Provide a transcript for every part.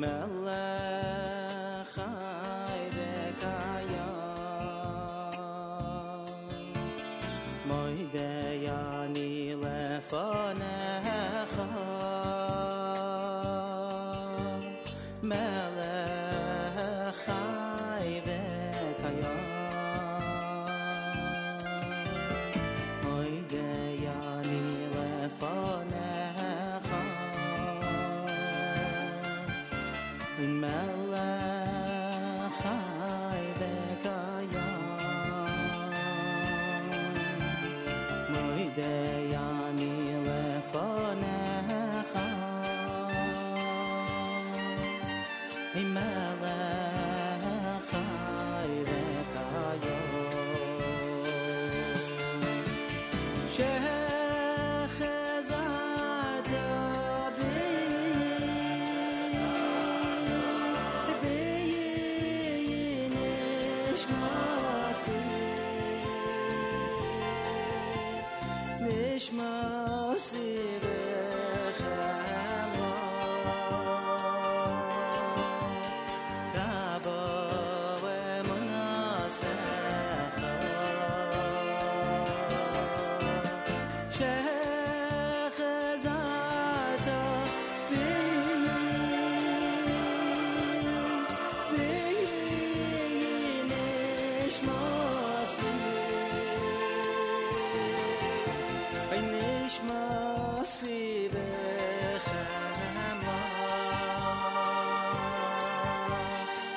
Melody. share.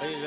Hey,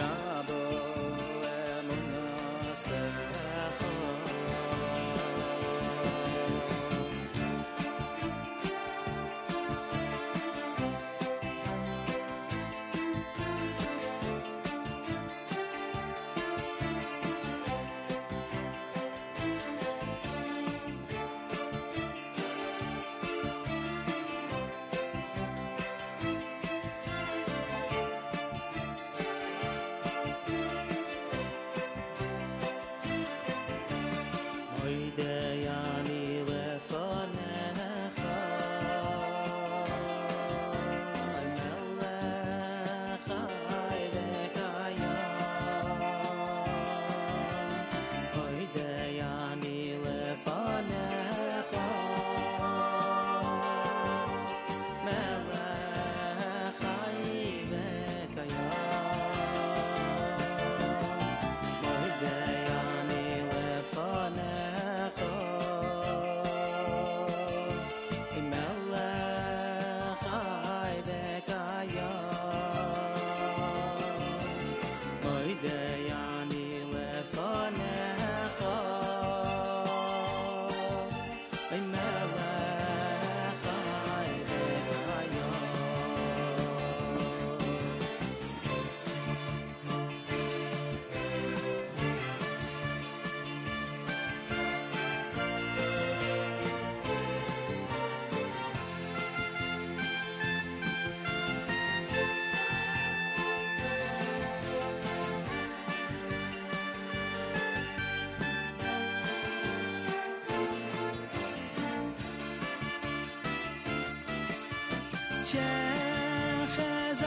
Chechazah.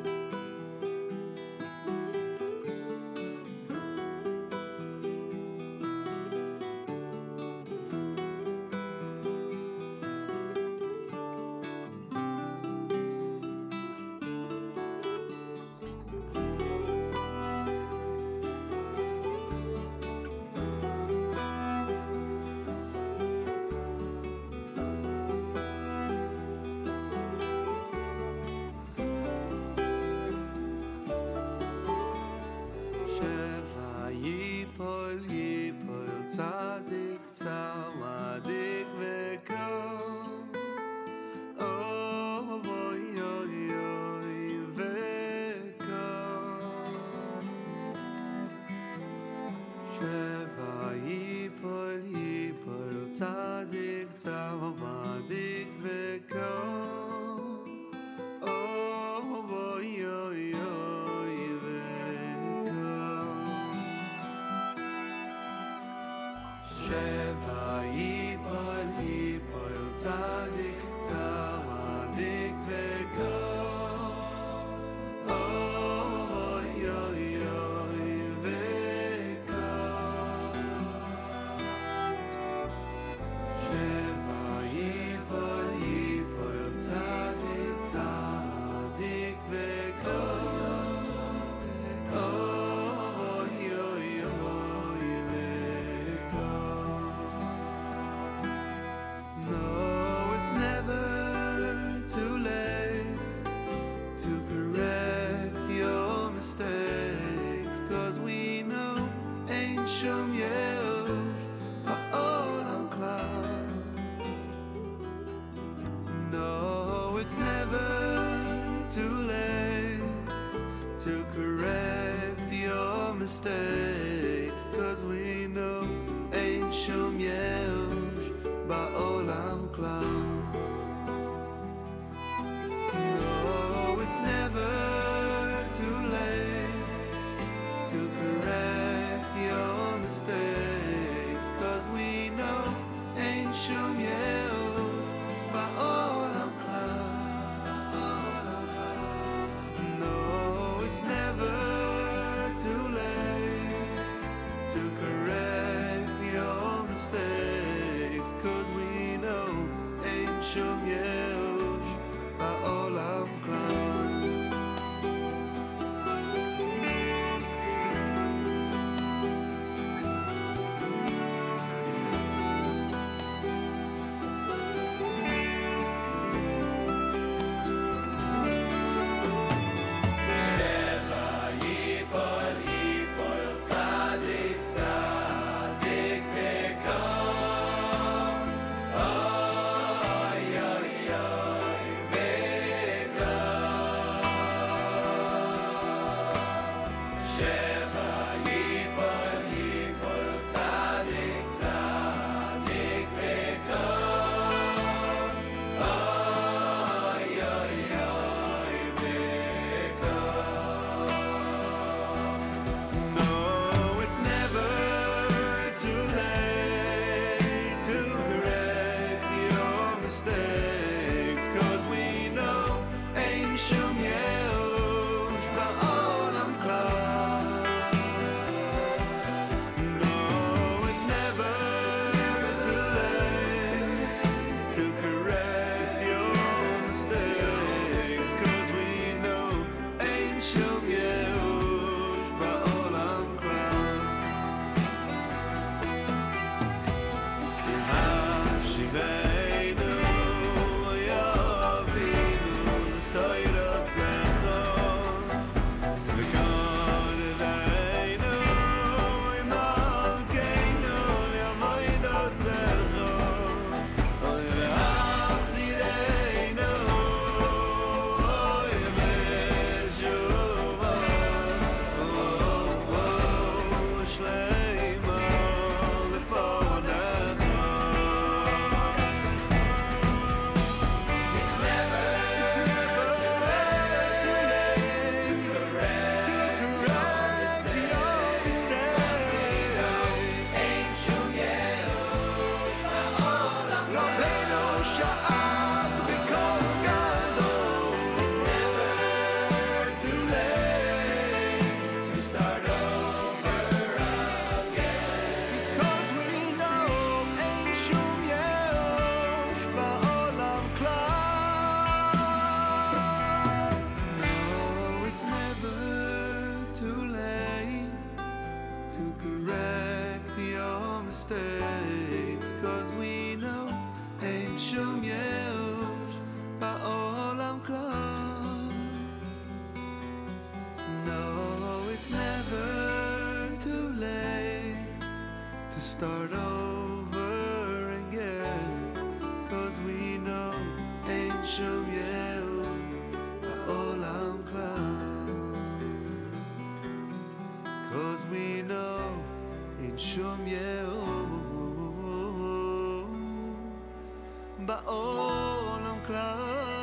בעולם כלל.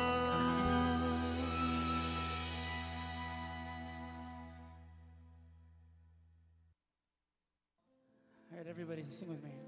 All right, everybody, sing with me.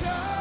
Last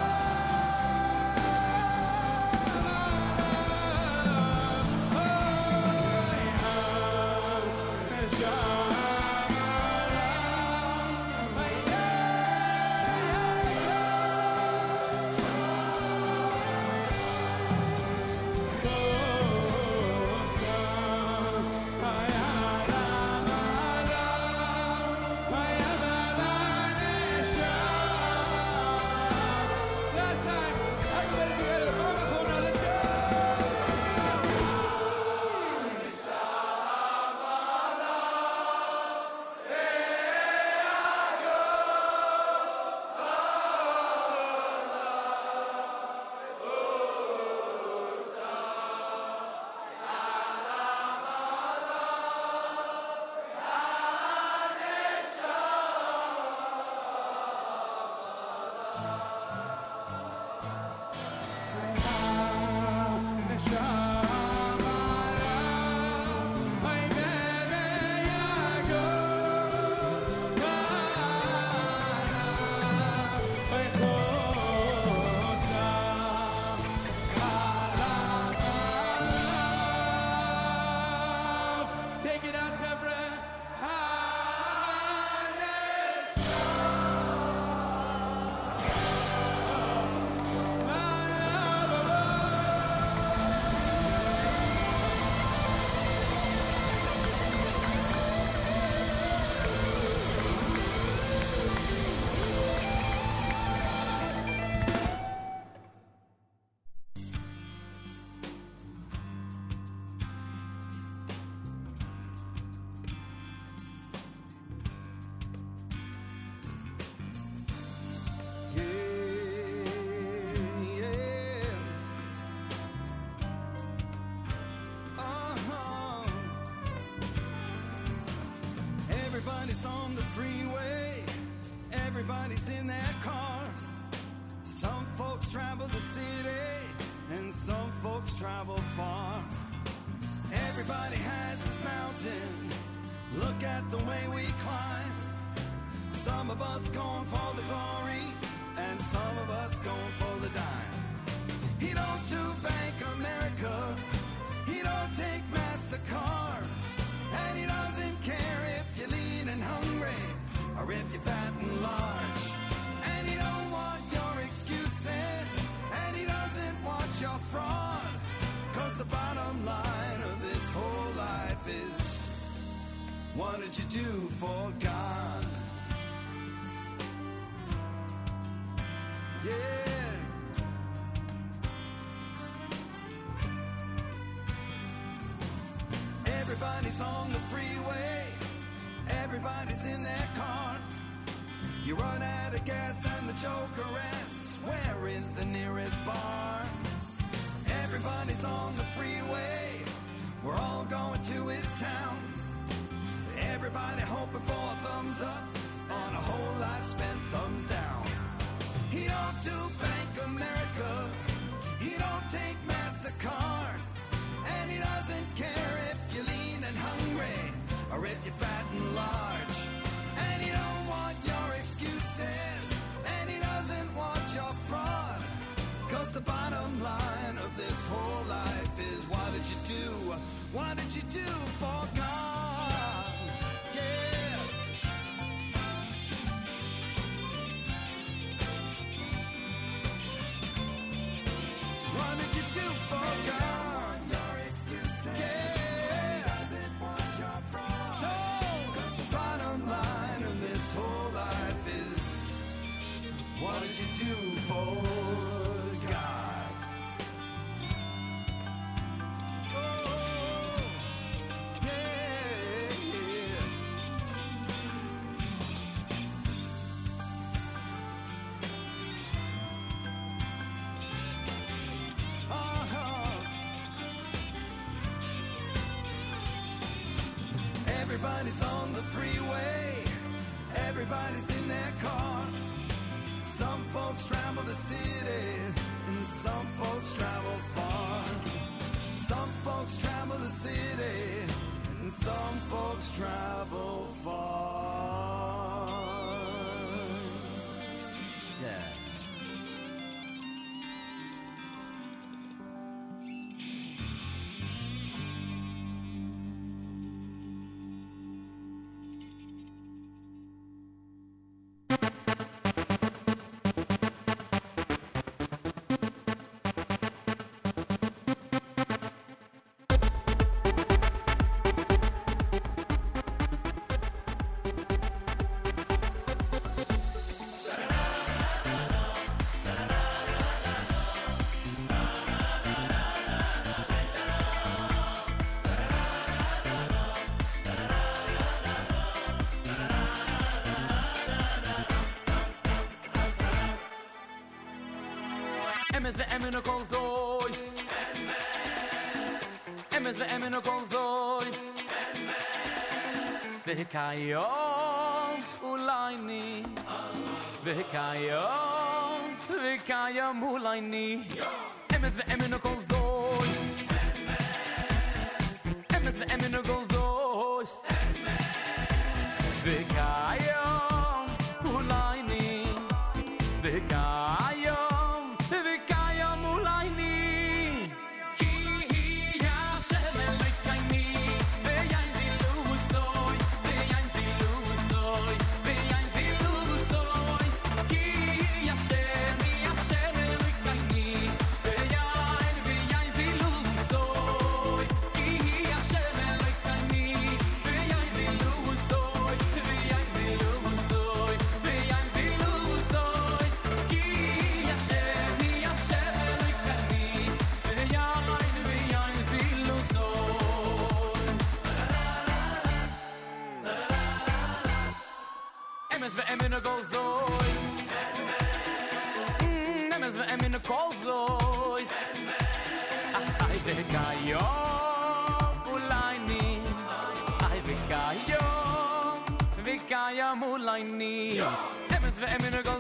emes ve MN no kol zois. emes emes ve MN no kol zois. emes Ve kayo ulaini. Ve kayo. Ve kayo ulaini. emes ve MN no kol zois. emes ve MN no kol zois. emes kol zois and man i beg you pull in i beg you we can you mo line in we must we a calls voice and man i beg you pull in i beg you we can you in we must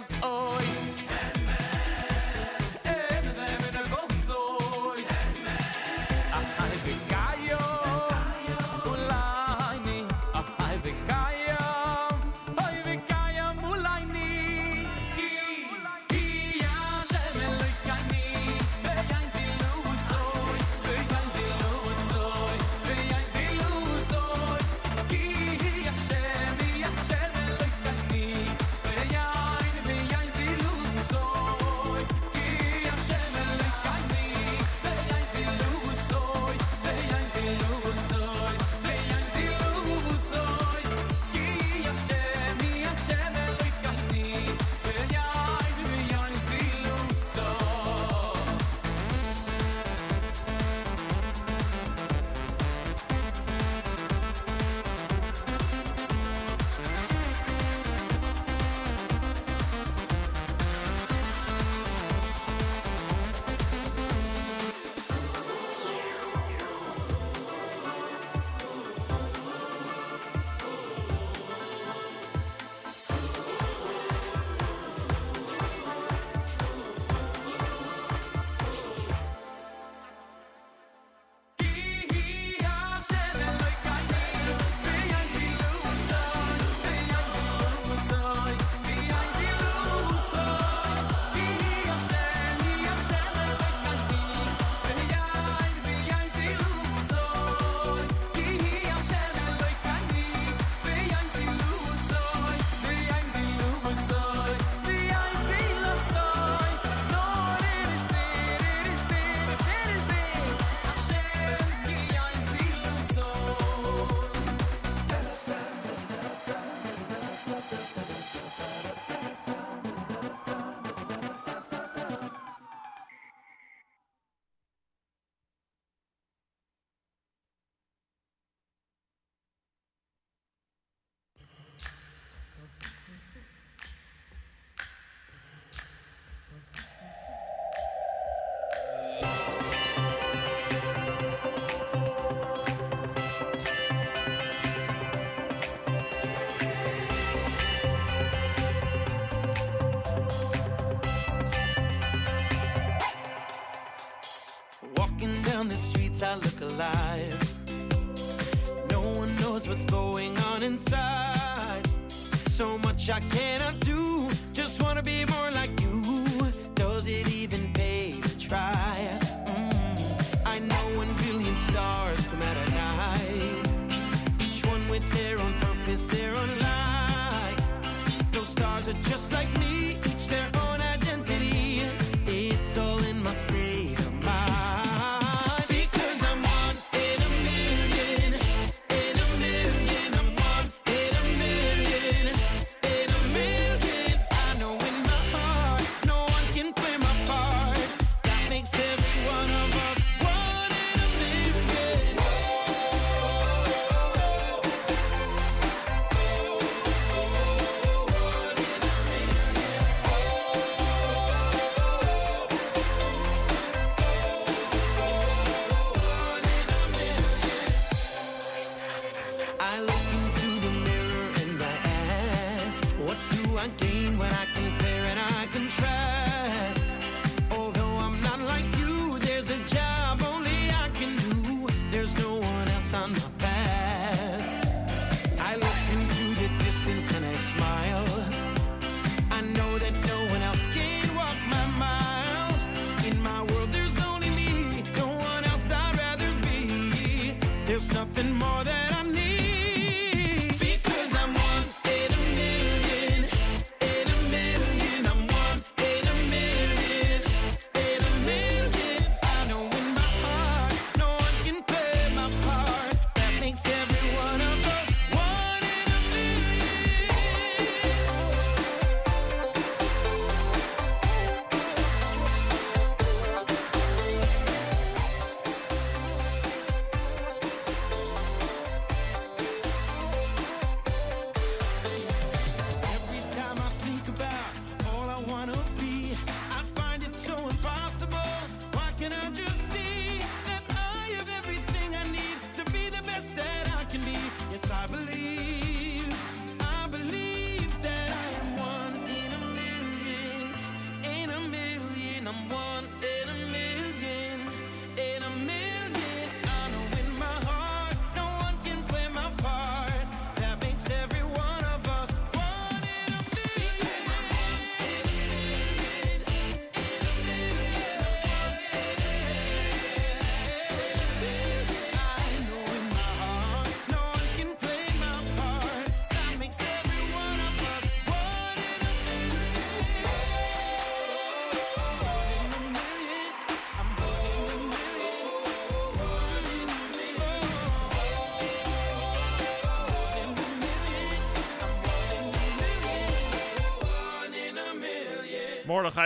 There's nothing more that I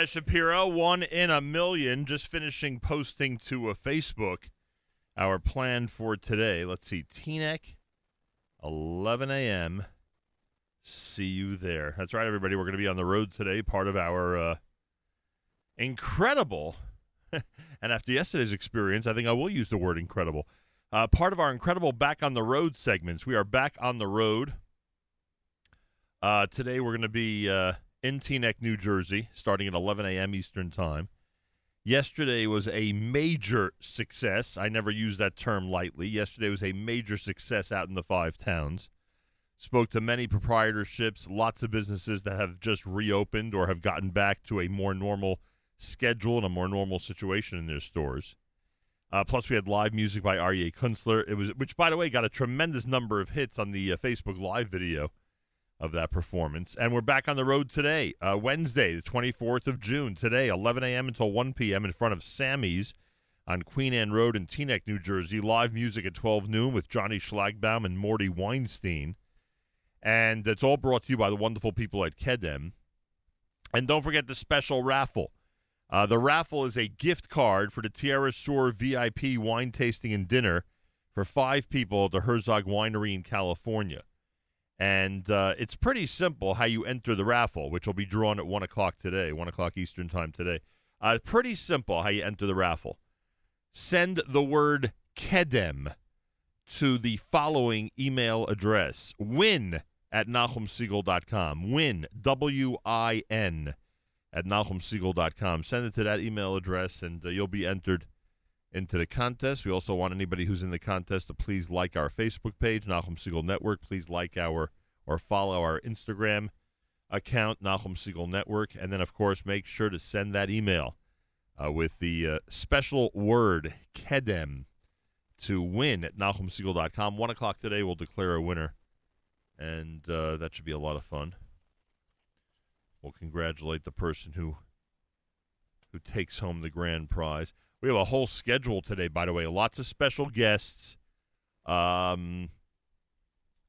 Shapiro, one in a million, just finishing posting to a Facebook our plan for today. Let's see, Teaneck, 11 a.m. See you there. That's right, everybody. We're going to be on the road today, part of our uh, incredible, and after yesterday's experience, I think I will use the word incredible. Uh, part of our incredible back on the road segments. We are back on the road. Uh, today we're going to be uh, in Teaneck, New Jersey, starting at 11 a.m. Eastern Time. Yesterday was a major success. I never use that term lightly. Yesterday was a major success out in the five towns. Spoke to many proprietorships, lots of businesses that have just reopened or have gotten back to a more normal schedule and a more normal situation in their stores. Uh, plus, we had live music by Aryeh Kunstler. It was, which, by the way, got a tremendous number of hits on the uh, Facebook Live video of that performance. And we're back on the road today, uh, Wednesday, the 24th of June. Today, 11 a.m. until 1 p.m. in front of Sammy's on Queen Anne Road in Teaneck, New Jersey. Live music at 12 noon with Johnny Schlagbaum and Morty Weinstein. And that's all brought to you by the wonderful people at Kedem. And don't forget the special raffle. Uh, the raffle is a gift card for the Tierra Sur VIP wine tasting and dinner for five people at the Herzog Winery in California. And uh, it's pretty simple how you enter the raffle, which will be drawn at 1 o'clock today, 1 o'clock Eastern Time today. Uh, pretty simple how you enter the raffle. Send the word KEDEM to the following email address win at NachumSegal.com. Win, W I N, at NachumSegal.com. Send it to that email address, and uh, you'll be entered into the contest. We also want anybody who's in the contest to please like our Facebook page, Nachum Segal Network. Please like our or follow our Instagram account, Nachum Segal Network. And then, of course, make sure to send that email uh, with the uh, special word KEDEM to win at NachumSegal.com. One o'clock today, we'll declare a winner. And uh, that should be a lot of fun. We'll congratulate the person who who takes home the grand prize. We have a whole schedule today, by the way. Lots of special guests. Um,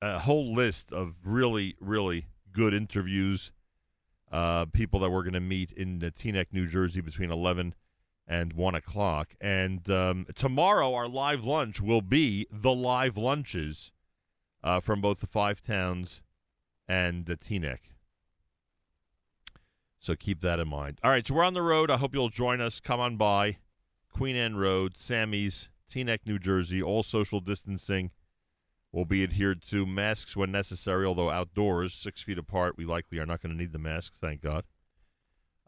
a whole list of really, really good interviews. Uh, people that we're going to meet in the Teaneck, New Jersey, between eleven and one o'clock. And um, tomorrow, our live lunch will be the live lunches uh, from both the Five Towns and the Teaneck. So keep that in mind. All right, so we're on the road. I hope you'll join us. Come on by Queen Anne Road, Sammy's, Teaneck, New Jersey. All social distancing will be adhered to. Masks when necessary, although outdoors, six feet apart, we likely are not going to need the masks. Thank God.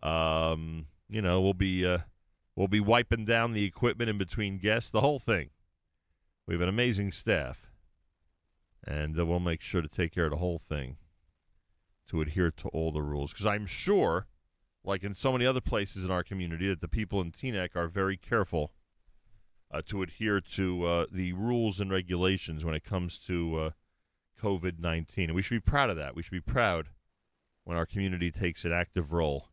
Um, you know, we'll be uh, we'll be wiping down the equipment in between guests. The whole thing. We have an amazing staff, and uh, we'll make sure to take care of the whole thing to adhere to all the rules. Because I'm sure, like in so many other places in our community, that the people in Teaneck are very careful uh, to adhere to uh, the rules and regulations when it comes to uh, COVID 19. And we should be proud of that. We should be proud when our community takes an active role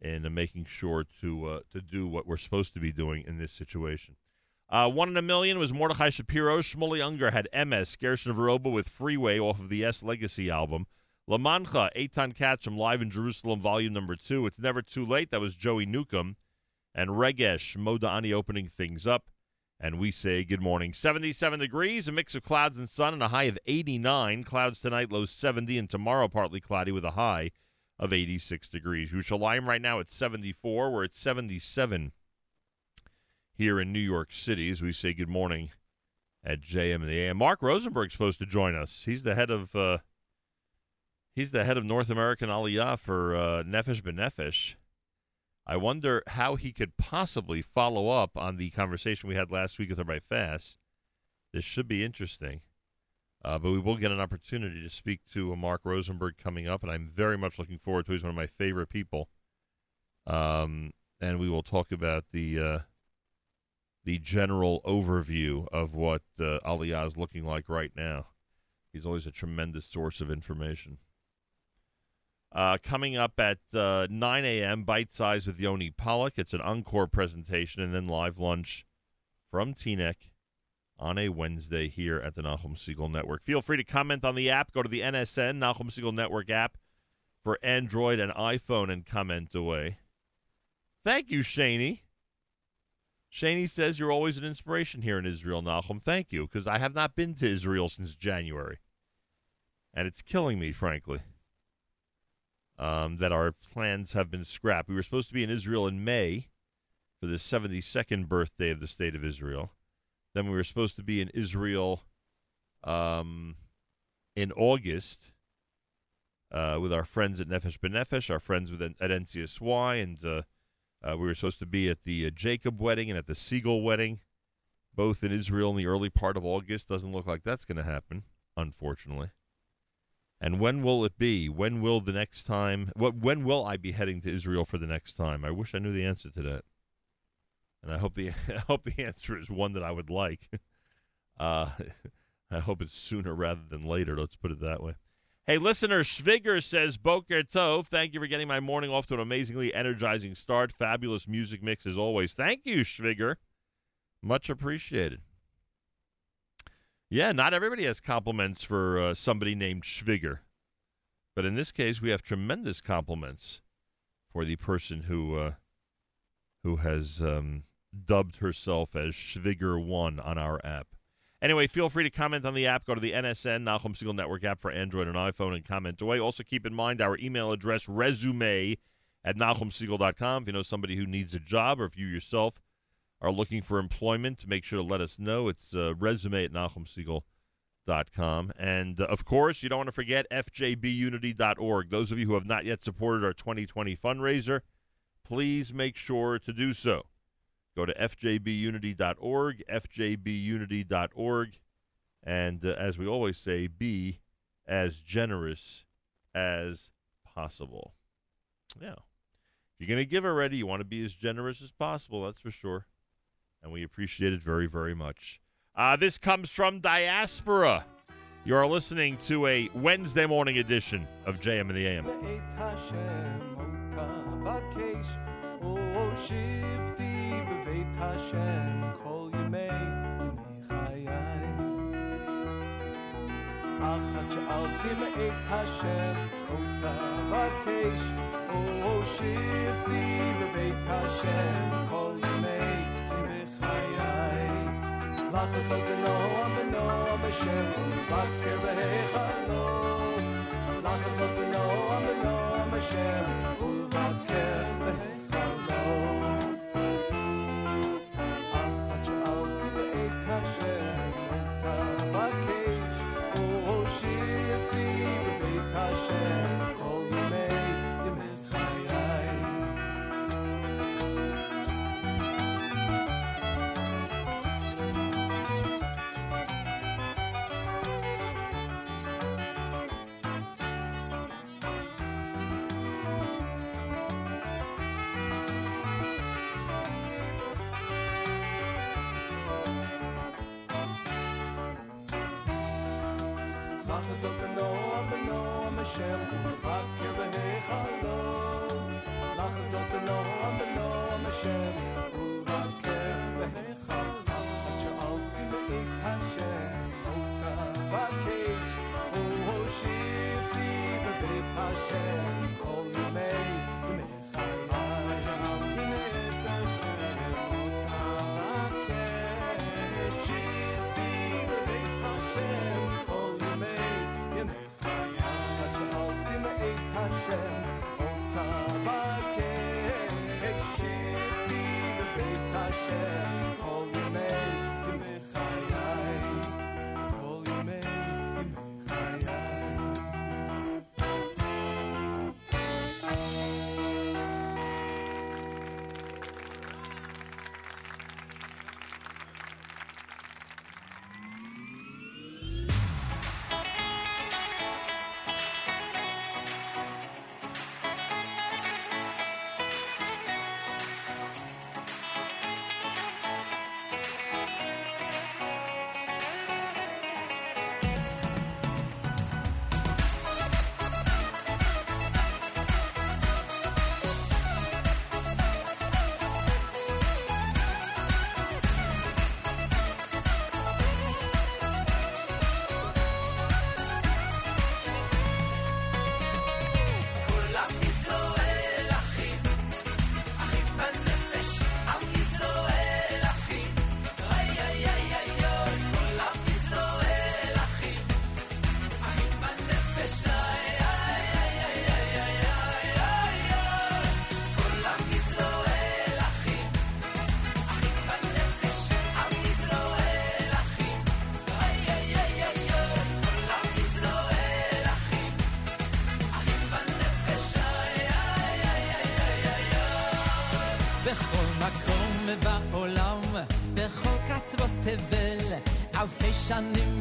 in uh, making sure to uh, to do what we're supposed to be doing in this situation. Uh, one in a million was Mordechai Shapiro. Shmuley Unger had MS, Gershon Veroba with Freeway off of the S Legacy album. Lamancha, Eitan Katz from Live in Jerusalem, volume number two. It's Never Too Late. That was Joey Newcomb. And Regesh, Modani opening things up. And we say good morning. 77 degrees, a mix of clouds and sun, and a high of 89. Clouds tonight, low 70, and tomorrow partly cloudy with a high of 86 degrees. Yerushalayim right now at 74. We're at 77 here in New York City as we say good morning at JM in the AM. Mark Rosenberg's supposed to join us. He's the head of uh, he's the head of North American Aliyah for uh, Nefesh B'Nefesh. I wonder how he could possibly follow up on the conversation we had last week with Rabbi Fass. This should be interesting. Uh, but we will get an opportunity to speak to Mark Rosenberg coming up, and I'm very much looking forward to. He's one of my favorite people, um, and we will talk about the uh, the general overview of what uh, Aliyah is looking like right now. He's always a tremendous source of information. Uh, coming up at uh, 9 a.m., Bite Size with Yoni Pollock. It's an encore presentation and then live lunch from Teaneck on a Wednesday here at the Nachum Segal Network. Feel free to comment on the app. Go to the NSN, Nachum Segal Network app for Android and iPhone and comment away. Thank you, Shaney. Shaney says you're always an inspiration here in Israel, Nachum. Thank you, because I have not been to Israel since January. And it's killing me, frankly um, that our plans have been scrapped. We were supposed to be in Israel in May for the 72nd birthday of the State of Israel. Then we were supposed to be in Israel um, in August uh, with our friends at Nefesh B'Nefesh, our friends with, at NCSY, and uh, uh, we were supposed to be at the uh, Jacob wedding and at the Segal wedding, both in Israel in the early part of August. Doesn't look like that's going to happen, unfortunately. And when will it be? When will the next time? What? When will I be heading to Israel for the next time? I wish I knew the answer to that. And I hope the I hope the answer is one that I would like. Uh, I hope it's sooner rather than later. Let's put it that way. Hey, listener, Schviger says, Boker Tov, thank you for getting my morning off to an amazingly energizing start. Fabulous music mix as always. Thank you, Schviger. Much appreciated. Yeah, not everybody has compliments for uh, somebody named Schwiger. But in this case, we have tremendous compliments for the person who uh, who has um, dubbed herself as Schwiger One on our app. Anyway, feel free to comment on the app. Go to the NSN Nachum Segal Network app for Android and iPhone and comment away. Also, keep in mind our email address resume at nachumsegal.com. If you know somebody who needs a job or if you yourself are looking for employment, make sure to let us know. It's uh, resume at NachumSegal.com. And, uh, of course, you don't want to forget FJBUnity.org. Those of you who have not yet supported our 2020 fundraiser, please make sure to do so. Go to fjbunity.org, fjbunity.org, and uh, as we always say, be as generous as possible. Yeah. If you're going to give already, you want to be as generous as possible, that's for sure and we appreciate it very, very much. Uh, this comes from Diaspora. You are listening to a Wednesday morning edition of JM in the AM. אחת שאלתים את השם, אותה בקש, או בבית השם כל ימי ימי חיי. לחזות בנו אמנו בשם ומבקר בהיכלו. לחזות בנו אמנו בשם follow, lachas up and all. 山林。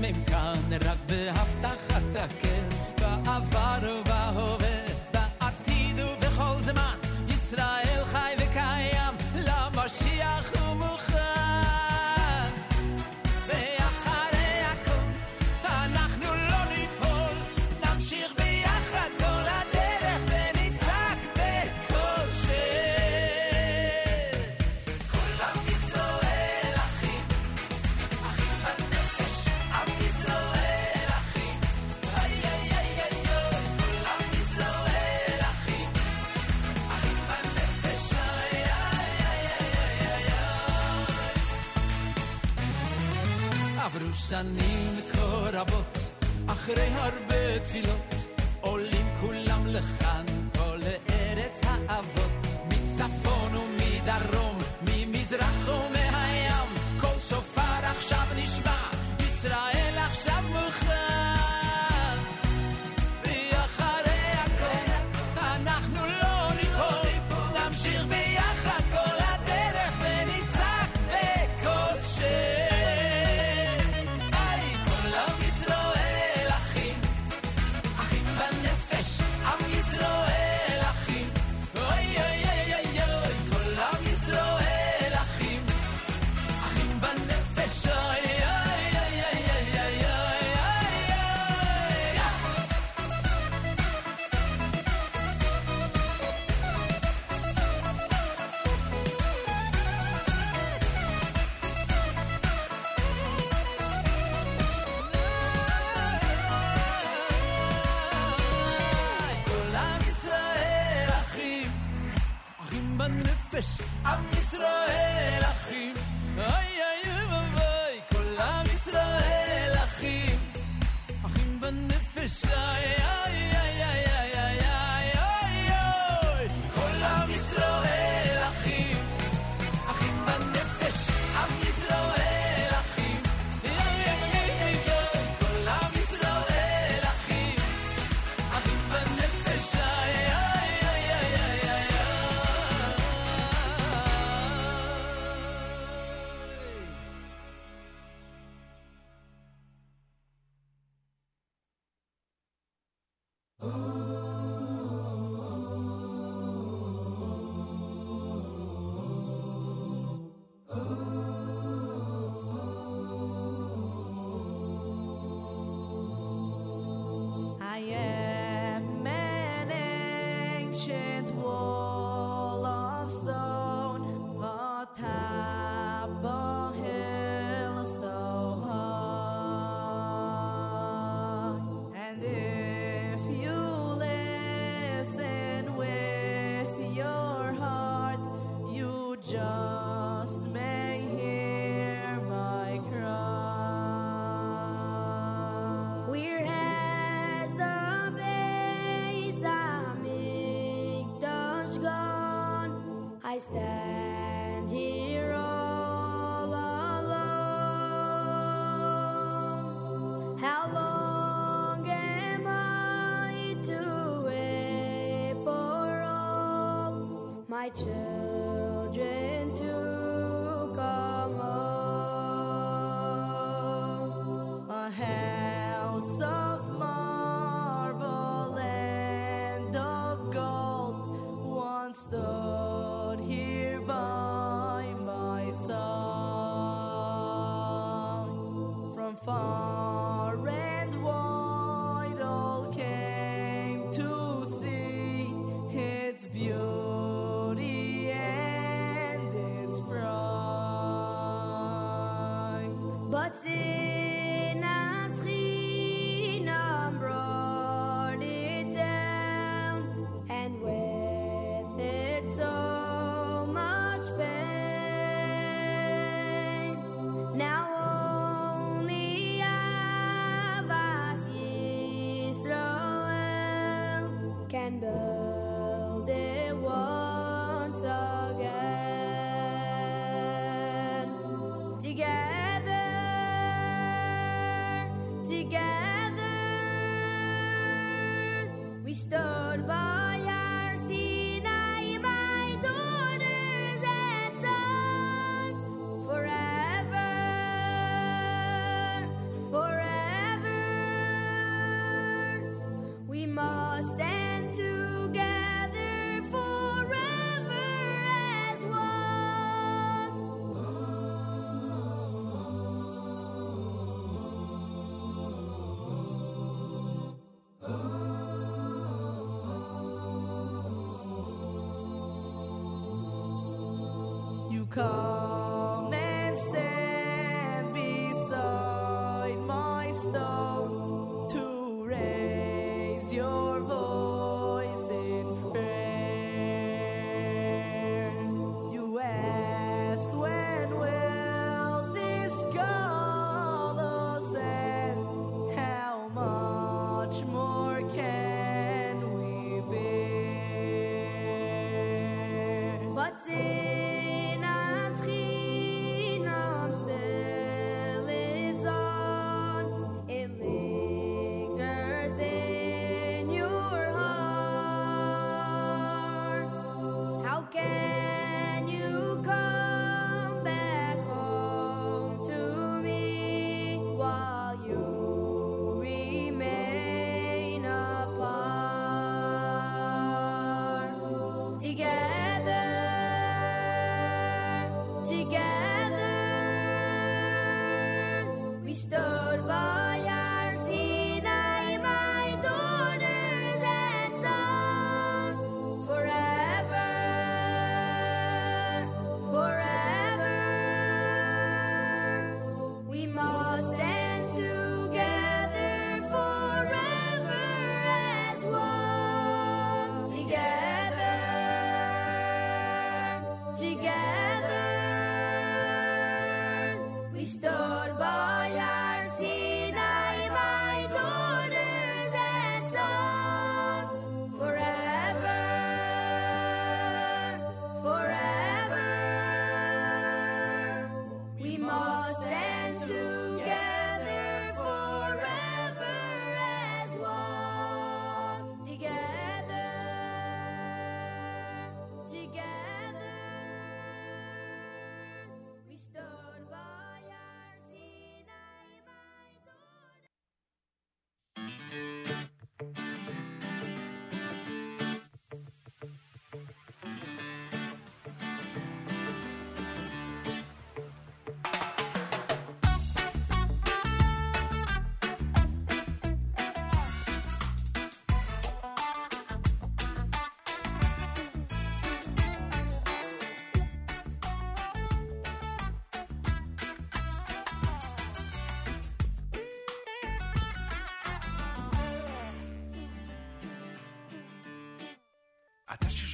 Georgia.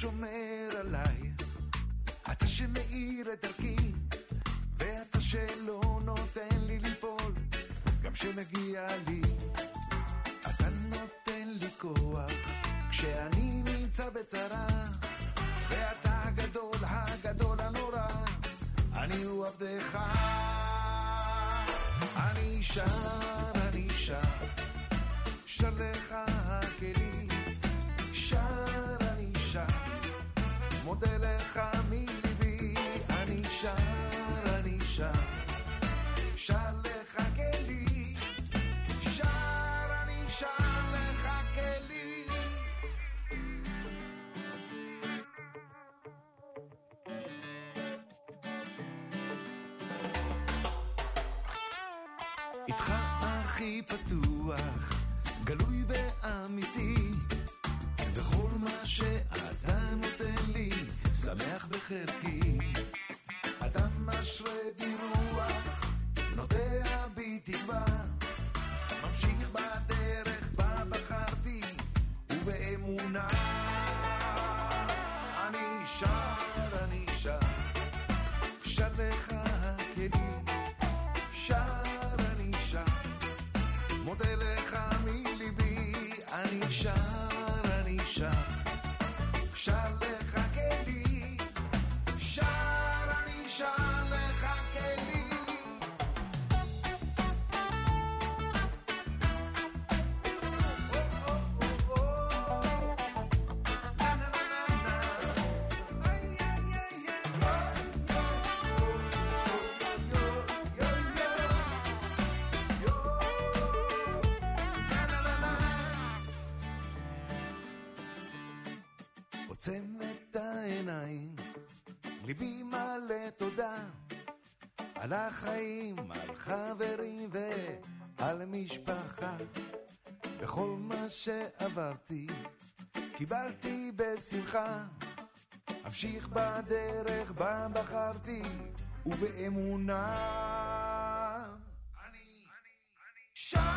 אתה ששומר עליי, אתה שמאיר את דרכי, איתך הכי פתוח, גלוי ואמיתי. וכל מה שאתה נותן לי, שמח בחלקי. עוצם את העיניים, ליבי מלא תודה על החיים, על חברים ועל משפחה. בכל מה שעברתי, קיבלתי בשמחה. אמשיך בדרך בה בחרתי, ובאמונה. אני שר, אני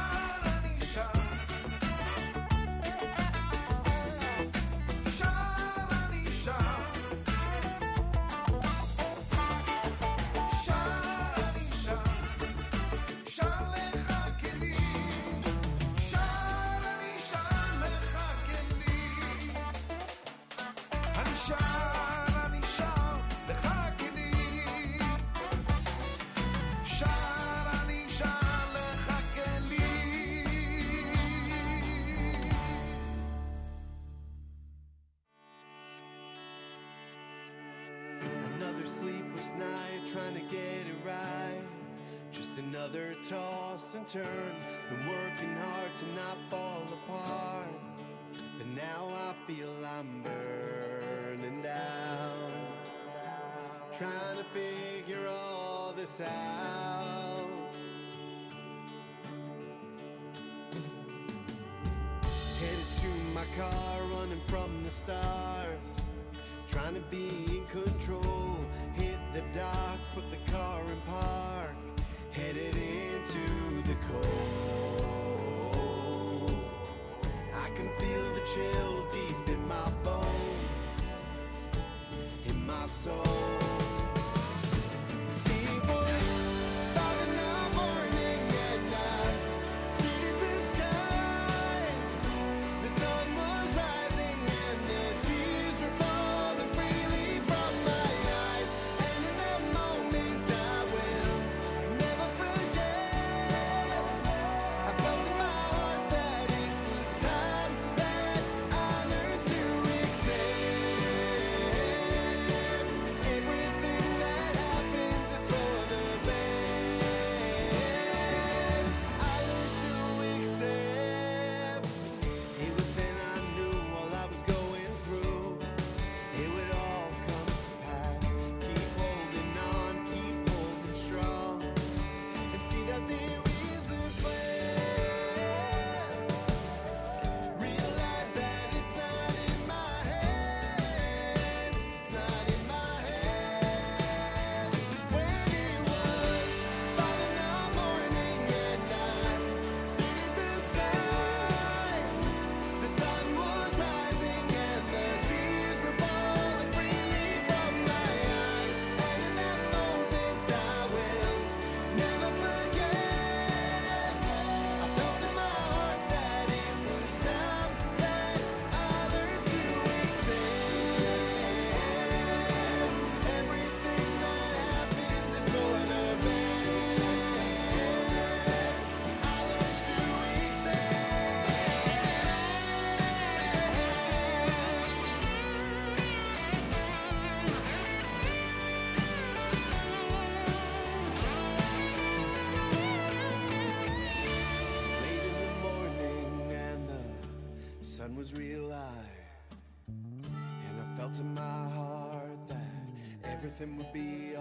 turn. Been working hard to not fall apart. But now I feel I'm burning down. Trying to figure all this out. Headed to my car, running from the stars. Trying to be in control. Hit the docks, put the car in park. Headed into the cold. I can feel the chill deep in my bones, in my soul. was real life. And I felt in my heart that everything would be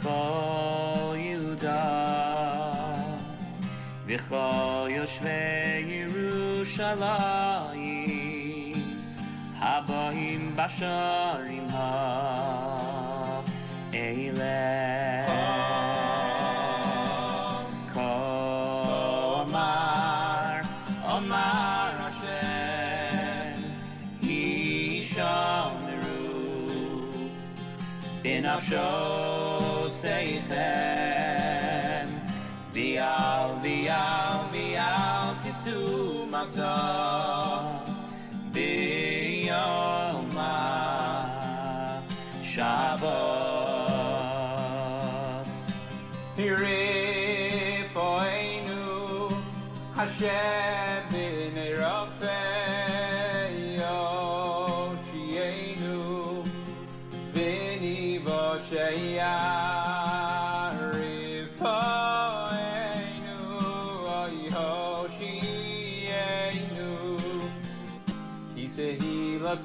וכל יהודה וכל יושבי ירושלים הבאים בשערים them. Vial, vial, vial, tissue, my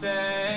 say.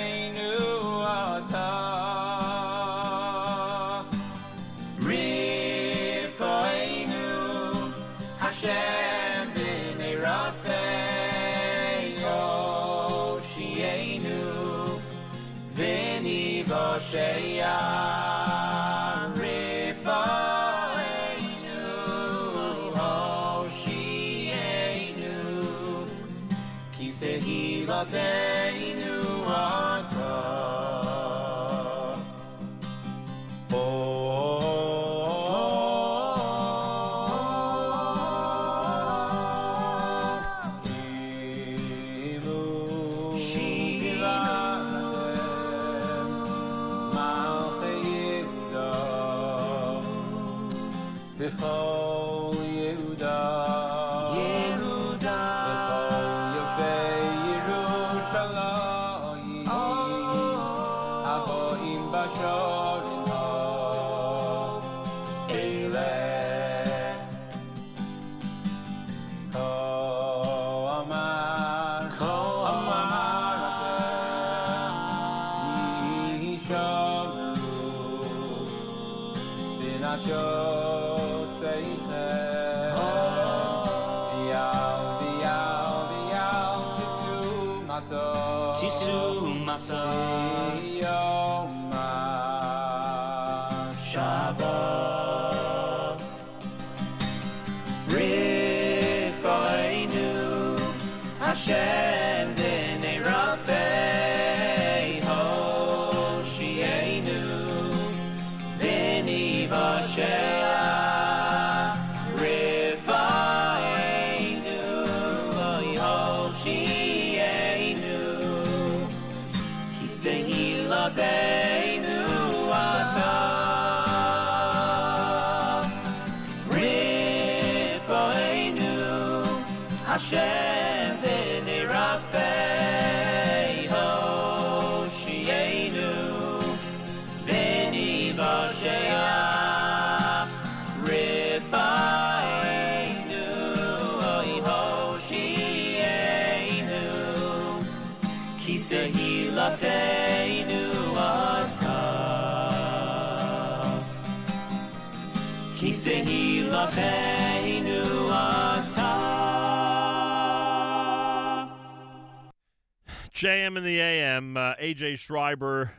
JM in the AM, uh, AJ Schreiber,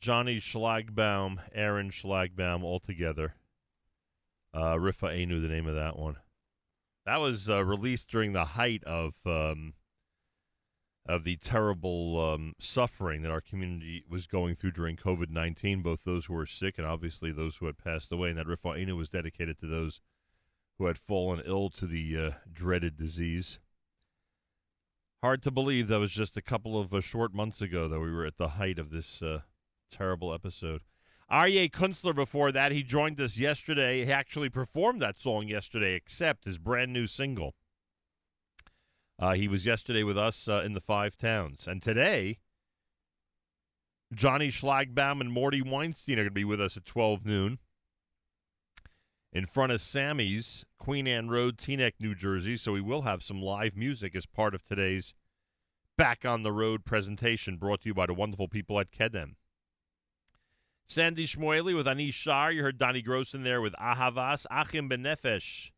Johnny Schlagbaum, Aaron Schlagbaum, all together. Uh, Rifa Anu, the name of that one. That was uh, released during the height of um, of the terrible um, suffering that our community was going through during COVID nineteen. Both those who were sick and obviously those who had passed away. And that Rifa Anu was dedicated to those who had fallen ill to the uh, dreaded disease. Hard to believe that was just a couple of uh, short months ago that we were at the height of this uh, terrible episode. Arye Kunstler before that, he joined us yesterday. He actually performed that song yesterday, except his brand new single. Uh, he was yesterday with us uh, in the Five Towns. And today, Johnny Schlagbaum and Morty Weinstein are going to be with us at 12 noon in front of Sammy's, Queen Anne Road, Teaneck, New Jersey. So we will have some live music as part of today's Back on the Road presentation brought to you by the wonderful people at Kedem. Sandy Shmueli with Anish Shar. You heard Donnie Gross in there with Ahavas. Achim Benefesh,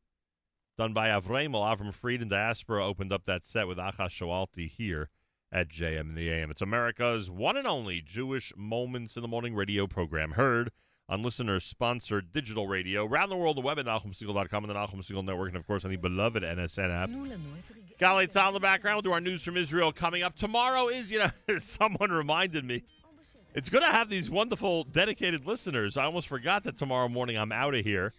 done by Avremel. Avram Fried and Diaspora opened up that set with Acha Shoalti here at JM in the AM. It's America's one and only Jewish Moments in the Morning radio program. Heard on listener-sponsored digital radio around the world, the web at NachumSegal.com and the Segal Network, and of course on the beloved NSN app. Galei Tzal in the background. We'll do our news from Israel coming up. Tomorrow is, you know, someone reminded me. It's going to have these wonderful dedicated listeners. I almost forgot that tomorrow morning I'm out of here.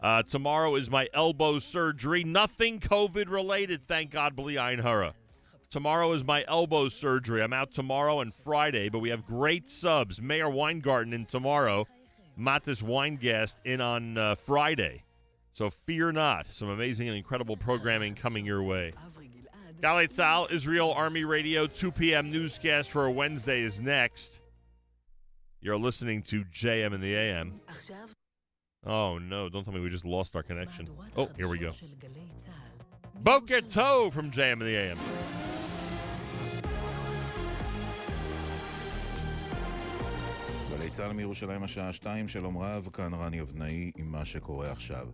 Uh, tomorrow is my elbow surgery. Nothing COVID related, thank God, Bli Ayin Hara. Tomorrow is my elbow surgery. I'm out tomorrow and Friday, but we have great subs. Meir Weingarten in tomorrow. Matis Weingast in on uh, Friday. So fear not. Some amazing and incredible programming coming your way. Galei Tzal, Israel Army Radio, 2 p.m. newscast for Wednesday is next. You're listening to JM in the AM. Oh no, don't tell me we just lost our connection. Oh, here we go. Boker Tov from JM in the AM. צה"ל מירושלים השעה 2, שלום רב, כאן רני אבנאי עם מה שקורה עכשיו.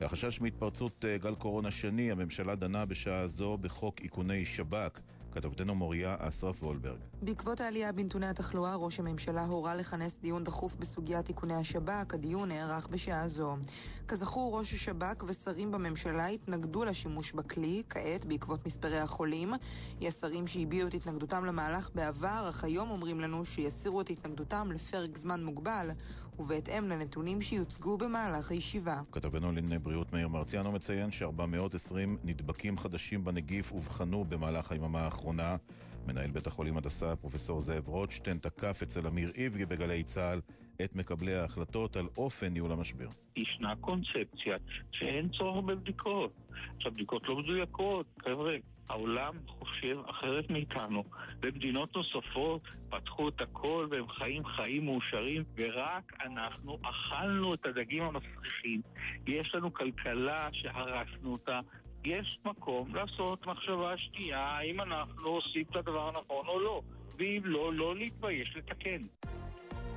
החשש מהתפרצות אה, גל קורונה שני, הממשלה דנה בשעה זו בחוק איכוני שב"כ. כתבתנו מוריה אסרף וולברג. בעקבות העלייה בנתוני התחלואה, ראש הממשלה הורה לכנס דיון דחוף בסוגיית איכוני השב"כ. הדיון נערך בשעה זו. כזכור, ראש השב"כ ושרים בממשלה התנגדו לשימוש בכלי. כעת, בעקבות מספרי החולים, יש שרים שהביעו את התנגדותם למהלך בעבר, אך היום אומרים לנו שיסירו את התנגדותם לפרק זמן מוגבל, ובהתאם לנתונים שיוצגו במהלך הישיבה. כתבנו לענייני בריאות מאיר מרציאנו מציין ש-420 נדבקים חדשים בנגיף אובחנו במהלך היממה האחרונה. מנהל בית החולים הדסה, פרופסור זאב רוטשטיין, תקף אצל אמיר איבגי בגלי צה"ל את מקבלי ההחלטות על אופן ניהול המשבר. ישנה קונספציה שאין צורך בבדיקות. עכשיו, בדיקות לא מדויקות, חבר'ה. העולם חושב אחרת מאיתנו. במדינות נוספות פתחו את הכל והם חיים חיים מאושרים, ורק אנחנו אכלנו את הדגים המסריחים. יש לנו כלכלה שהרסנו אותה. יש מקום לעשות מחשבה שנייה האם אנחנו עושים את הדבר הנכון או לא. ואם לא, לא להתבייש לתקן.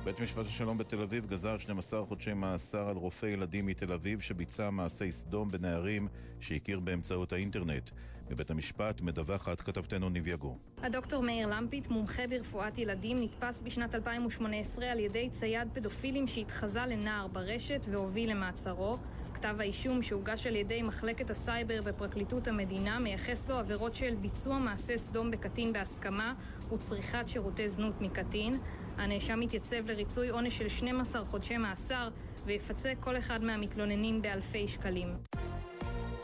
בית משפט השלום בתל אביב גזר 12 חודשי מאסר על רופא ילדים מתל אביב שביצע מעשי סדום בנערים שהכיר באמצעות האינטרנט. מבית המשפט מדווחת כתבתנו ניב גור. הדוקטור מאיר למפית, מומחה ברפואת ילדים, נתפס בשנת 2018 על ידי צייד פדופילים שהתחזה לנער ברשת והוביל למעצרו. כתב האישום שהוגש על ידי מחלקת הסייבר בפרקליטות המדינה מייחס לו עבירות של ביצוע מעשה סדום בקטין בהסכמה וצריכת שירותי זנות מקטין. הנאשם מתייצב לריצוי עונש של 12 חודשי מאסר ויפצה כל אחד מהמתלוננים באלפי שקלים.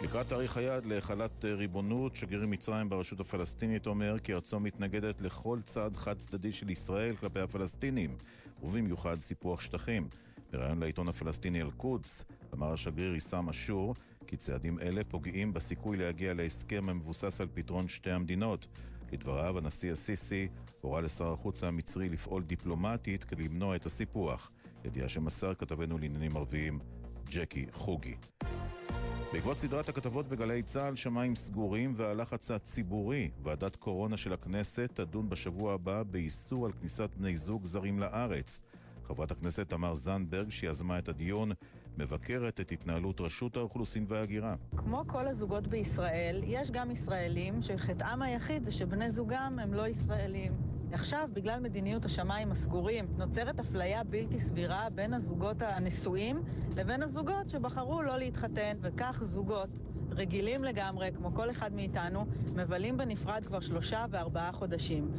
לקראת תאריך היעד להחלת ריבונות, שגריר מצרים ברשות הפלסטינית אומר כי ארצו מתנגדת לכל צעד חד צדדי של ישראל כלפי הפלסטינים, ובמיוחד סיפוח שטחים. בריאיון לעיתון הפלסטיני אל-קודס, אמר השגריר עיסאם אשור כי צעדים אלה פוגעים בסיכוי להגיע להסכם המבוסס על פתרון שתי המדינות. לדבריו, הנשיא א-סיסי הורה לשר החוץ המצרי לפעול דיפלומטית כדי למנוע את הסיפוח. ידיעה שמסר כתבנו לעניינים ערביים, ג'קי חוגי. בעקבות סדרת הכתבות בגלי צה"ל, שמיים סגורים והלחץ הציבורי, ועדת קורונה של הכנסת תדון בשבוע הבא באיסור על כניסת בני זוג זרים לארץ. חברת הכנסת תמר זנדברג, שיזמה את הדיון, מבקרת את התנהלות רשות האוכלוסין וההגירה. כמו כל הזוגות בישראל, יש גם ישראלים שחטאם היחיד זה שבני זוגם הם לא ישראלים. עכשיו, בגלל מדיניות השמיים הסגורים, נוצרת אפליה בלתי סבירה בין הזוגות הנשואים לבין הזוגות שבחרו לא להתחתן, וכך זוגות רגילים לגמרי, כמו כל אחד מאיתנו, מבלים בנפרד כבר שלושה וארבעה חודשים.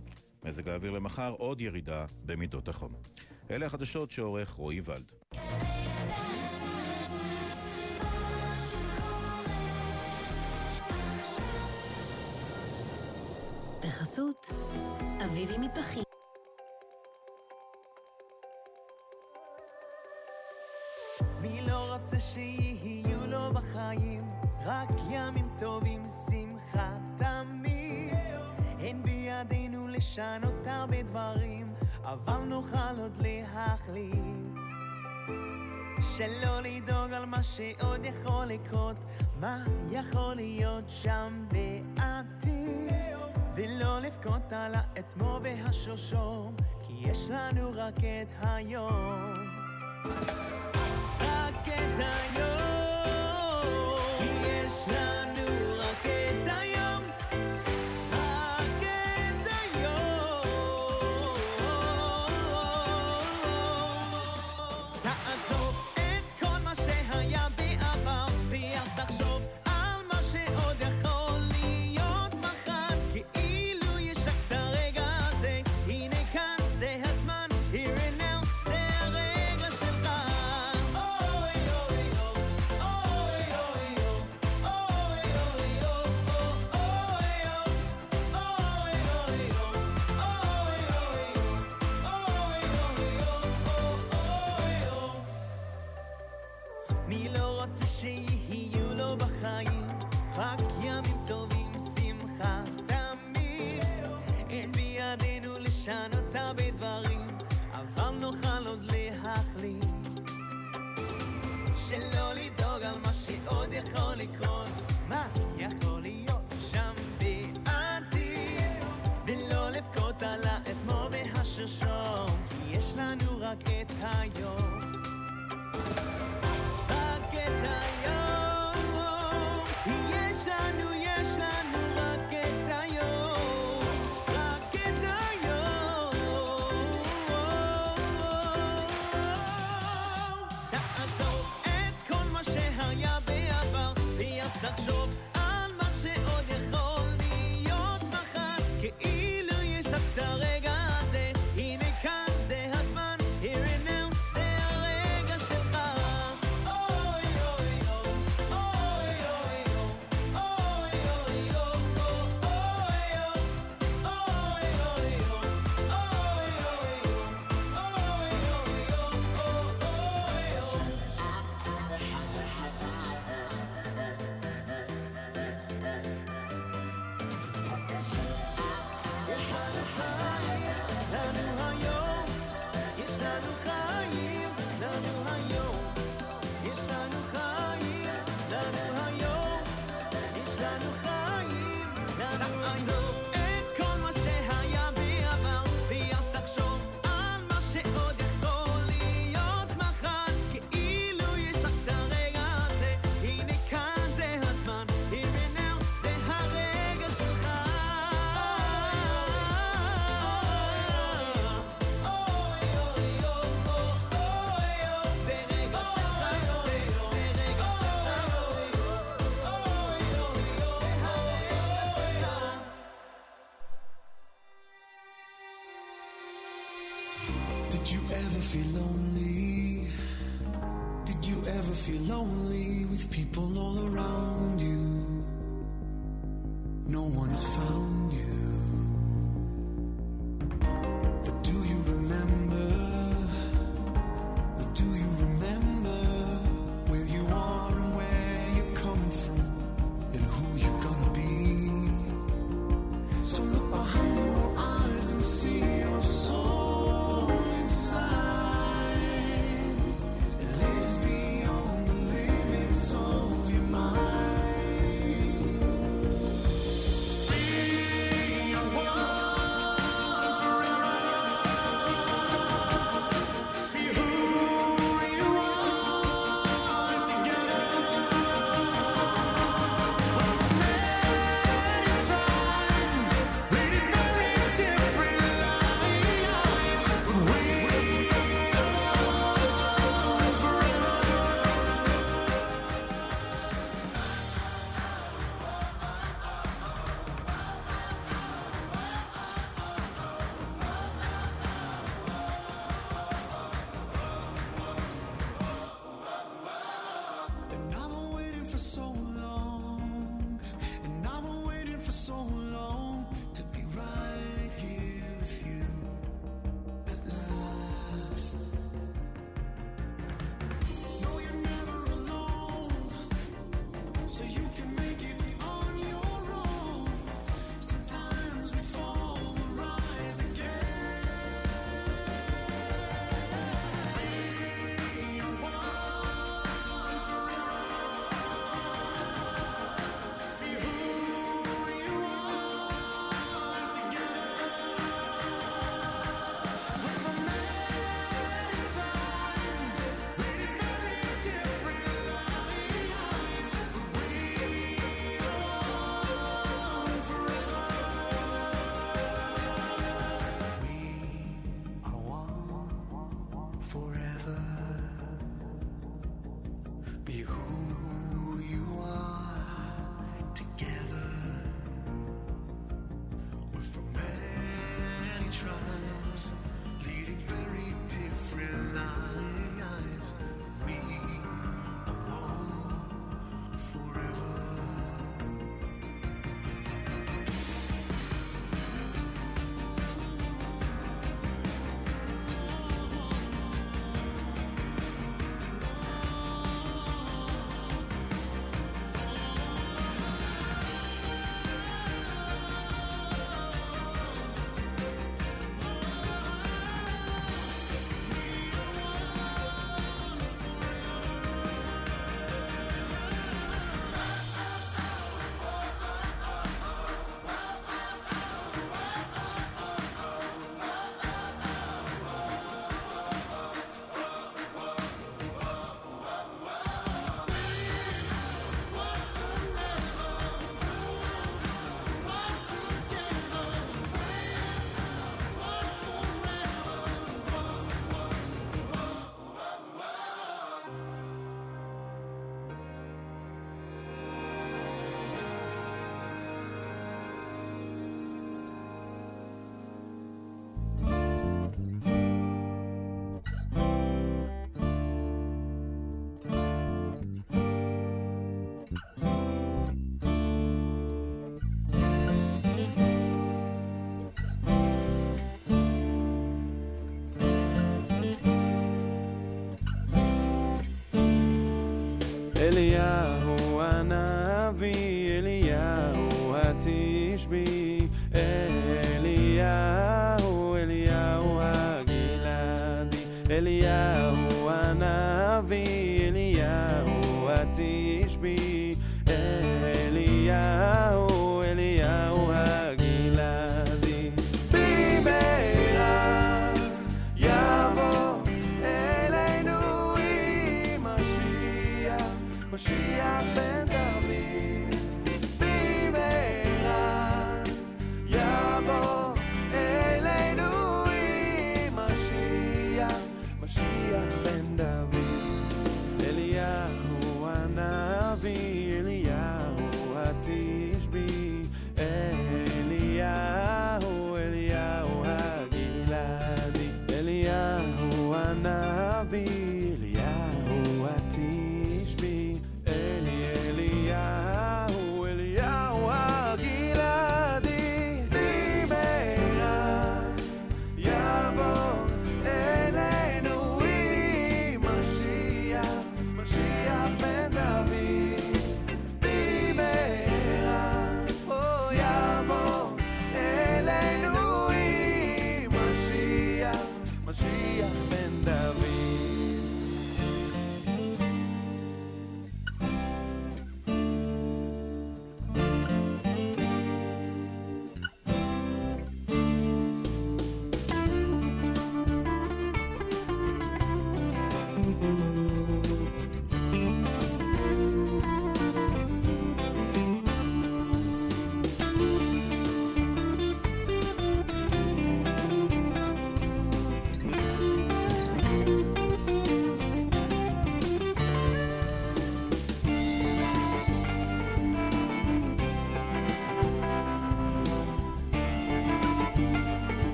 מזג האוויר למחר, עוד ירידה במידות החום. אלה החדשות שעורך רועי ולד. בחסות אביבי מטבחים. מי לא רוצה שיהיו לו בחיים רק ימים טובים, שמחה תמיד. אין בידינו לשנות הרבה דברים, אבל נוכל עוד להחליט. שלא לדאוג על מה שעוד יכול לקרות, מה יכול להיות שם בעתיד. ולא לבכות על האתמול והשושום, כי יש לנו רק את היום. רק את היום. כי יש לנו de chronique. Feel lonely? Did you ever feel lonely with people all around you?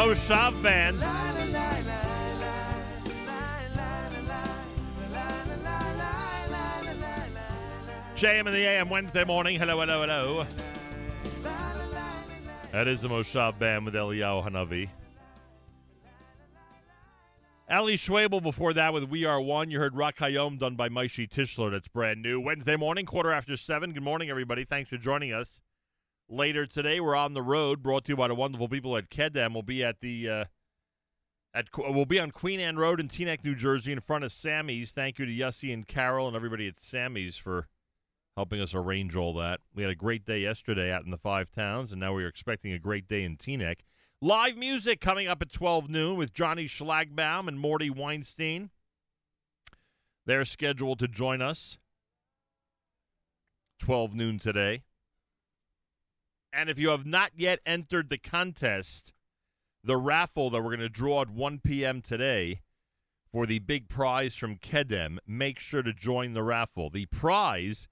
Moshav Band. JM in the AM Wednesday morning. Hello, hello, hello. That is the Moshav Band with Eliyahu Hanavi. Ali Schwabel before that with We Are One. You heard Rock Hayom done by Maishi Tischler. That's brand new. Wednesday morning, quarter after seven. Good morning, everybody. Thanks for joining us. Later today, we're on the road, brought to you by the wonderful people at Kedem. We'll be at the uh, at we'll be on Queen Anne Road in Teaneck, New Jersey, in front of Sammy's. Thank you to Yussie and Carol and everybody at Sammy's for helping us arrange all that. We had a great day yesterday out in the Five Towns, and now we are expecting a great day in Teaneck. Live music coming up at 12 noon with Johnny Schlagbaum and Morty Weinstein. They're scheduled to join us 12 noon today. And if you have not yet entered the contest, the raffle that we're going to draw at 1 p.m. today for the big prize from Kedem, make sure to join the raffle. The prize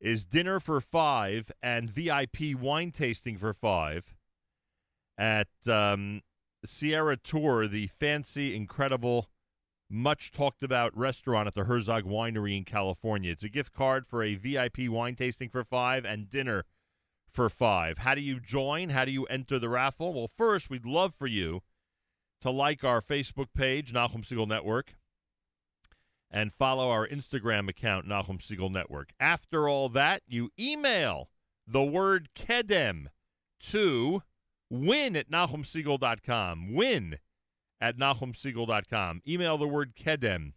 is dinner for five and VIP wine tasting for five at um, Tierra Sur, the fancy, incredible, much talked about restaurant at the Herzog Winery in California. It's a gift card for a VIP wine tasting for five and dinner for five. How do you join? How do you enter the raffle? Well, first, we'd love for you to like our Facebook page, Nachum Segal Network, and follow our Instagram account, Nachum Segal Network. After all that, you email the word Kedem to win at NachumSegal.com. Win at NachumSegal.com. Email the word Kedem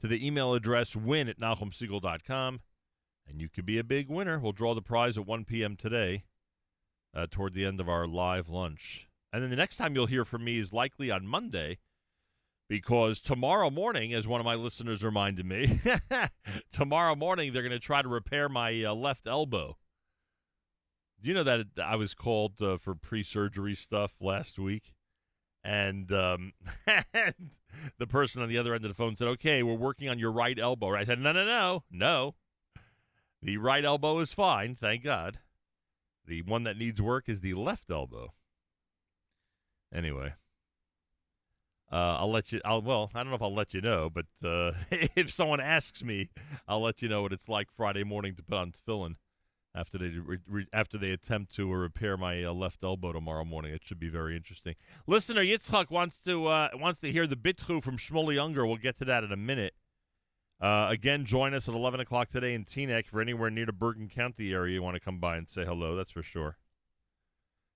to the email address win at NachumSegal.com, and you could be a big winner. We'll draw the prize at 1 p.m. today uh, toward the end of our live lunch. And then the next time you'll hear from me is likely on Monday because tomorrow morning, as one of my listeners reminded me, tomorrow morning they're going to try to repair my uh, left elbow. Do you know that I was called uh, for pre-surgery stuff last week, and, um, and the person on the other end of the phone said, "Okay, we're working on your right elbow." I said, "No, no, no, no. The right elbow is fine, thank God. The one that needs work is the left elbow." Anyway, uh, I'll let you. I'll well, I don't know if I'll let you know, but uh, if someone asks me, I'll let you know what it's like Friday morning to put on tefillin after they re- after they attempt to repair my uh, left elbow tomorrow morning. It should be very interesting. Listener Yitzchak wants to uh, wants to hear the bitchu from Shmuley Ungar. We'll get to that in a minute. Uh, again, join us at 11 o'clock today in Teaneck. If you're anywhere near the Bergen County area, you want to come by and say hello. That's for sure.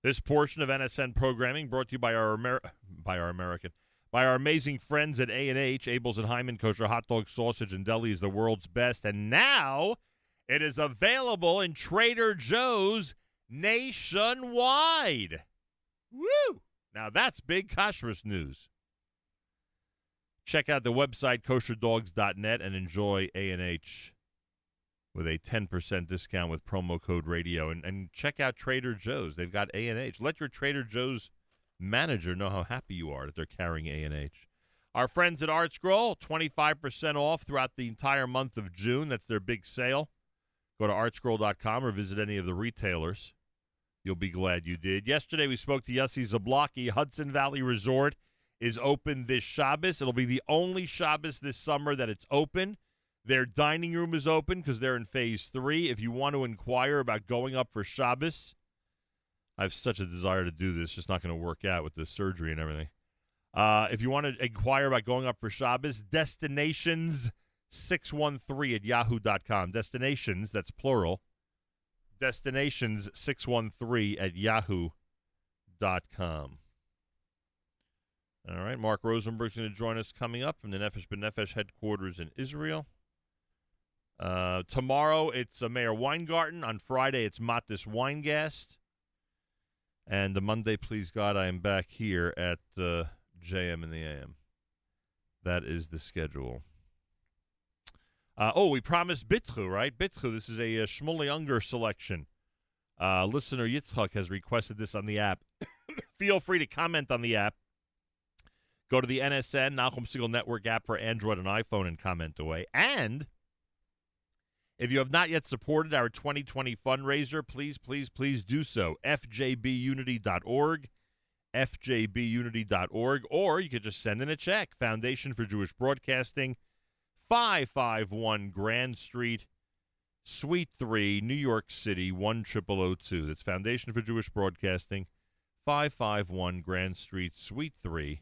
This portion of NSN programming brought to you by our Amer- by our American by our amazing friends at A and H, Abeles and Heymann Kosher Hot Dog Sausage and Deli is the world's best, and now it is available in Trader Joe's nationwide. Woo! Now that's big kashrus news. Check out the website kosherdogs.net and enjoy A&H with a 10% discount with promo code radio and, and check out Trader Joe's. They've got A&H. Let your Trader Joe's manager know how happy you are that they're carrying A&H. Our friends at Art Scroll, 25% off throughout the entire month of June. That's their big sale. Go to artscroll.com or visit any of the retailers. You'll be glad you did. Yesterday we spoke to Yossi Zablocki. Hudson Valley Resort is open this Shabbos. It'll be the only Shabbos this summer that it's open. Their dining room is open because they're in phase three. If you want to inquire about going up for Shabbos, I have such a desire to do this. Just not going to work out with the surgery and everything. Uh, if you want to inquire about going up for Shabbos, destinations613 at yahoo.com. Destinations, that's plural. Destinations613 at yahoo.com. All right, Mark Rosenberg's going to join us coming up from the Nefesh B'Nefesh headquarters in Israel. Uh, tomorrow it's uh, Meir Weingarten. On Friday it's Matis Weingast. And the Monday, please God, I am back here at uh, JM in the AM. That is the schedule. Uh, oh, we promised Bitru, right? Bitru, this is a, uh Shmuley Ungar selection. Uh, listener Yitzchak has requested this on the app. Feel free to comment on the app. Go to the NSN, Nachum Segal Network app for Android and iPhone and comment away. And if you have not yet supported our 2020 fundraiser, please, please, please do so. FJBUnity.org, FJBUnity.org, or you could just send in a check. Foundation for Jewish Broadcasting, 551 Grand Street, Suite 3, New York City, 10002. That's Foundation for Jewish Broadcasting, 551 Grand Street, Suite 3,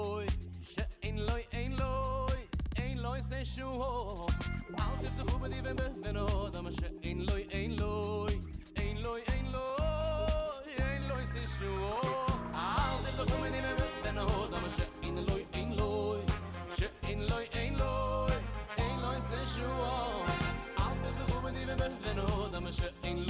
אין לוי זה שועו. אל תפתחו בדיבי בן אודם שאין לוי, אין לוי, אין לוי, אין לוי, אין לוי זה שועו. אל תפתחו בדיבי בן אודם שאין לוי, אין לוי, שאין לוי, אין לוי, אין לוי זה שועו. אל תפתחו בדיבי בן אודם שאין לוי, אין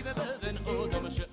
Liebe würden, oh, dumme Schö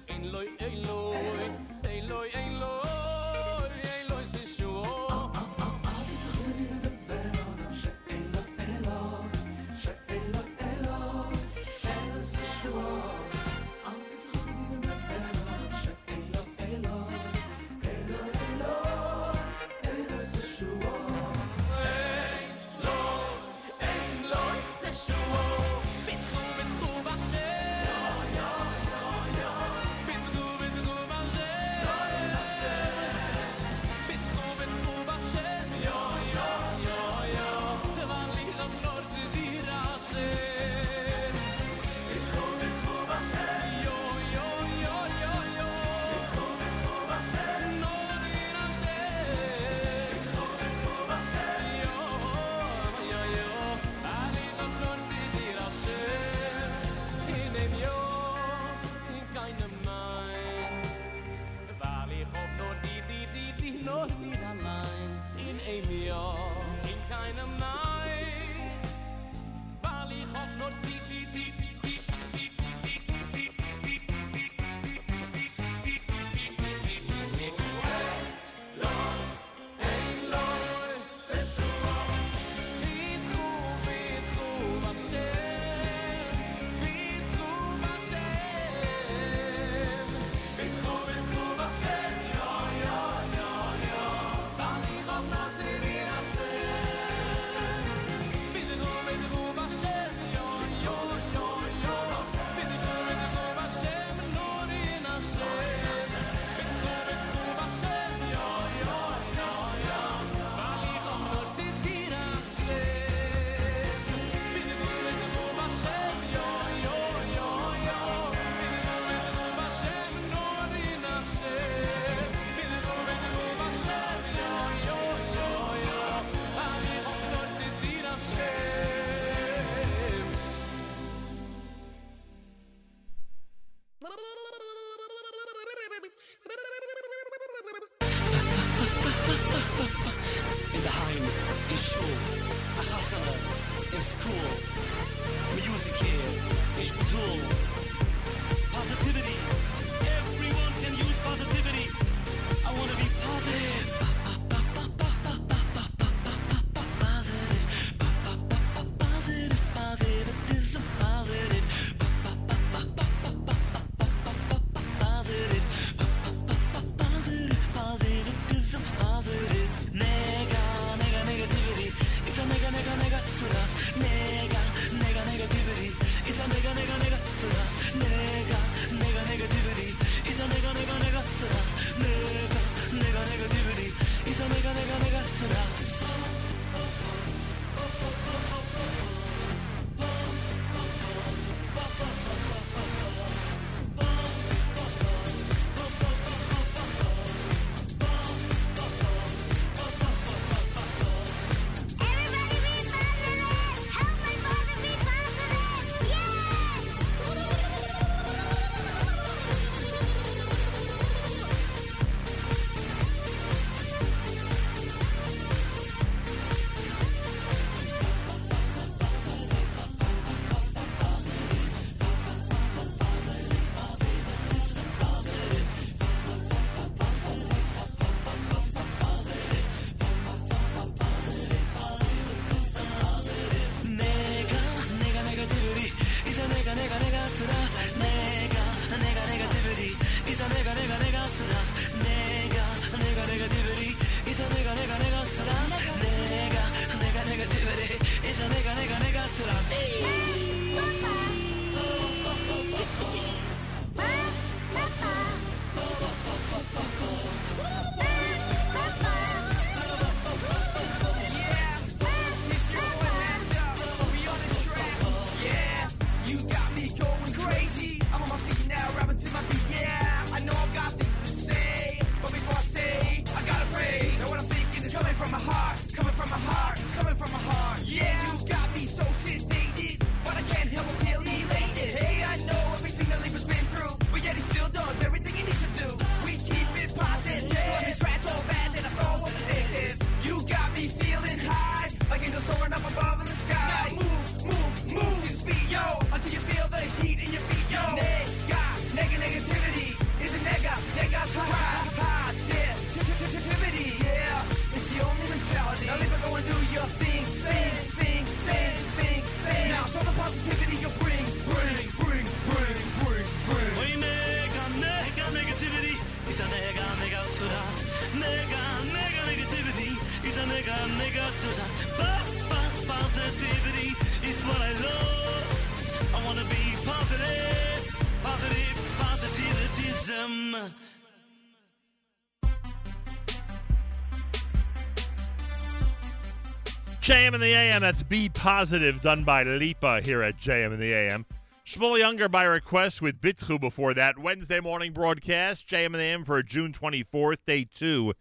JM in the AM, that's Be Positive, done by Lipa here at JM in the AM. Shmuel Ungar by request with Bitchu before that. Wednesday morning broadcast, JM in the AM for June 24th, day two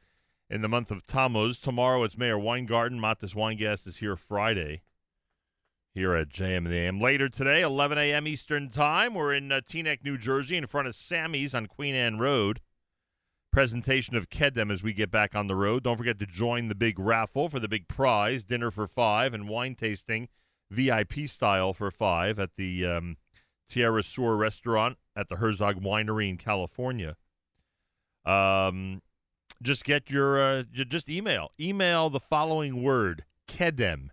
in the month of Tammuz. Tomorrow it's Meir Weingarten. Matis Weingast is here Friday here at JM in the AM. Later today, 11 a.m. Eastern Time, we're in uh, Teaneck, New Jersey, in front of Sammy's on Queen Anne Road. Presentation of Kedem as we get back on the road. Don't forget to join the big raffle for the big prize, dinner for five, and wine tasting VIP style for five at the um, Tierra Sur restaurant at the Herzog Winery in California. Um, just get your uh, just email email the following word kedem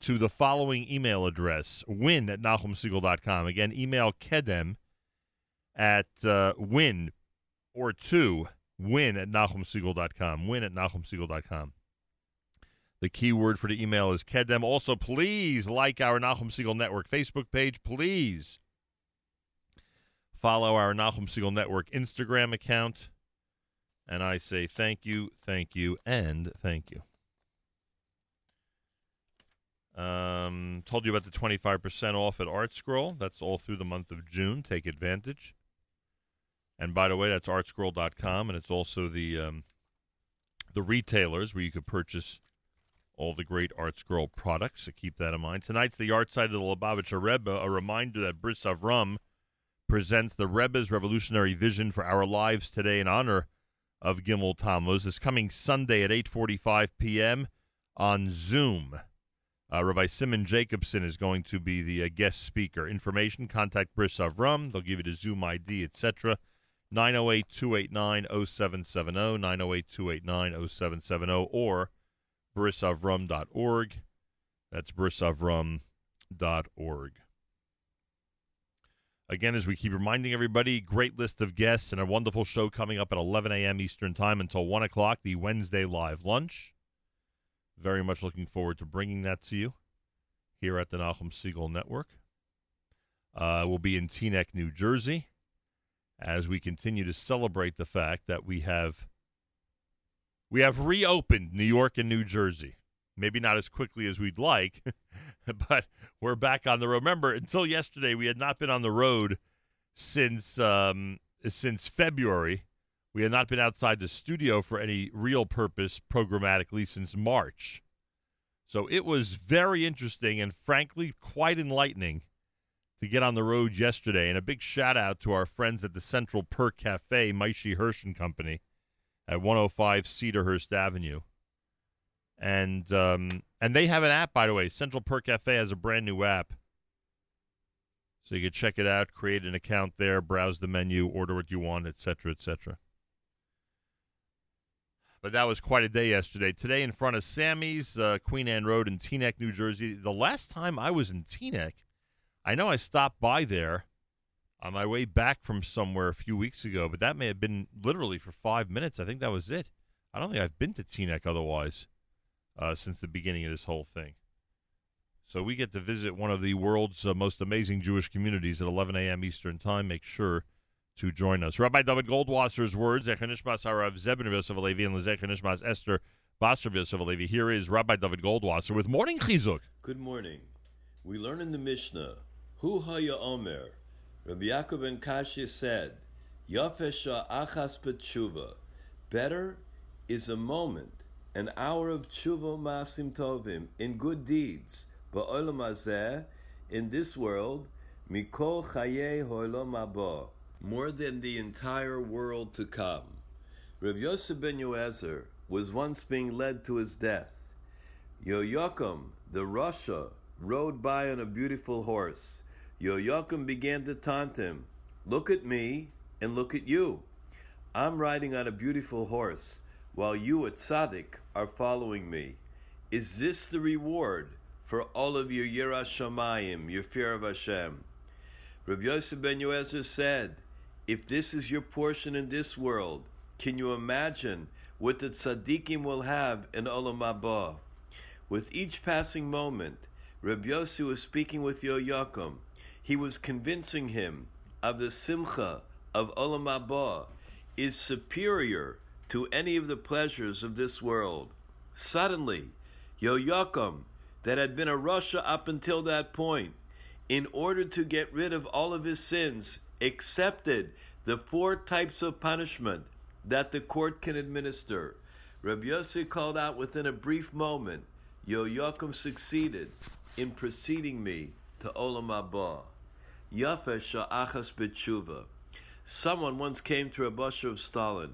to the following email address win at nachumsegal.com again email kedem at uh, win or two win at nachumsegal.com win at nachumsegal.com the keyword for the email is kedem also please like our Nachum Segal Network facebook page please follow our Nachum Segal Network instagram account and I say thank you, thank you, and thank you. Um, told you about the 25% off at ArtScroll. That's all through the month of June. Take advantage. And by the way, that's artscroll.com, and it's also the um, the retailers where you could purchase all the great ArtScroll products. So keep that in mind. Tonight's the yahrzeit of the Lubavitcher Rebbe. A reminder that Bris Avrohom presents the Rebbe's revolutionary vision for our lives today in honor of Gimel Tammuz. This coming Sunday at 8:45 p.m. on Zoom. Uh, Rabbi Simon Jacobson is going to be the uh, guest speaker. Information, contact Bris Avrohom. They'll give you the Zoom ID, etc. 908 289 0770, 908 289 0770, or brisavrohom.org. That's brisavrohom.org. Again, as we keep reminding everybody, great list of guests and a wonderful show coming up at 11 a.m. Eastern Time until 1 o'clock, the Wednesday live lunch. Very much looking forward to bringing that to you here at the Nachum Segal Network. Uh, we'll be in Teaneck, New Jersey, as we continue to celebrate the fact that we have we have reopened New York and New Jersey. Maybe not as quickly as we'd like, but we're back on the road. Remember, until yesterday, we had not been on the road since um, since February. We had not been outside the studio for any real purpose programmatically since March. So it was very interesting and frankly quite enlightening to get on the road yesterday. And a big shout out to our friends at the Central Perk Cafe, Maishi Hirsch and Company, at 105 Cedarhurst Avenue. And um, and they have an app, by the way. Central Perk Cafe has a brand new app. So you can check it out, create an account there, browse the menu, order what you want, etc., etc. But that was quite a day yesterday. Today in front of Sammy's, uh, Queen Anne Road in Teaneck, New Jersey. The last time I was in Teaneck, I know I stopped by there on my way back from somewhere a few weeks ago, but that may have been literally for five minutes. I think that was it. I don't think I've been to Teaneck otherwise uh, since the beginning of this whole thing. So we get to visit one of the world's uh, most amazing Jewish communities at 11 a.m. Eastern Time. Make sure to join us. Rabbi David Goldwasser's words, Echanishmas Harav Zebin Yosef Alevi and Lezechanishmas Esther Basar Yosef Alevi. Here is Rabbi David Goldwasser with Morning Chizuk. Good morning. We learn in the Mishnah, Hu Haya Omer, Rabbi Yaakov ben Kashi said, Yafesha achas b'tshuva. Better is a moment, an hour of tshuva masim tovim, in good deeds, ba'olam hazeh, in this world, mikol chaye ho'olam haba, more than the entire world to come. Rabbi Yosef ben Yoezer was once being led to his death. Yoyakum, the Rasha, rode by on a beautiful horse. Yoyakim began to taunt him. Look at me and look at you. I'm riding on a beautiful horse, while you at Tzaddik are following me. Is this the reward for all of your Yirah Shamayim, your fear of Hashem? Rabbi Yosef ben Yoezer said, If this is your portion in this world, can you imagine what the tzaddikim will have in Olam Haba? With each passing moment, Rabbi Yossi was speaking with Yoyakum. He was convincing him of the simcha of Olam Haba is superior to any of the pleasures of this world. Suddenly, Yoyakum, that had been a rasha up until that point, in order to get rid of all of his sins, accepted the four types of punishment that the court can administer. Rabbi Yossi called out within a brief moment, Yoyakum succeeded in preceding me to Olam Haba. Yafeh sha'achas. Someone once came to Rabbi of Stolin.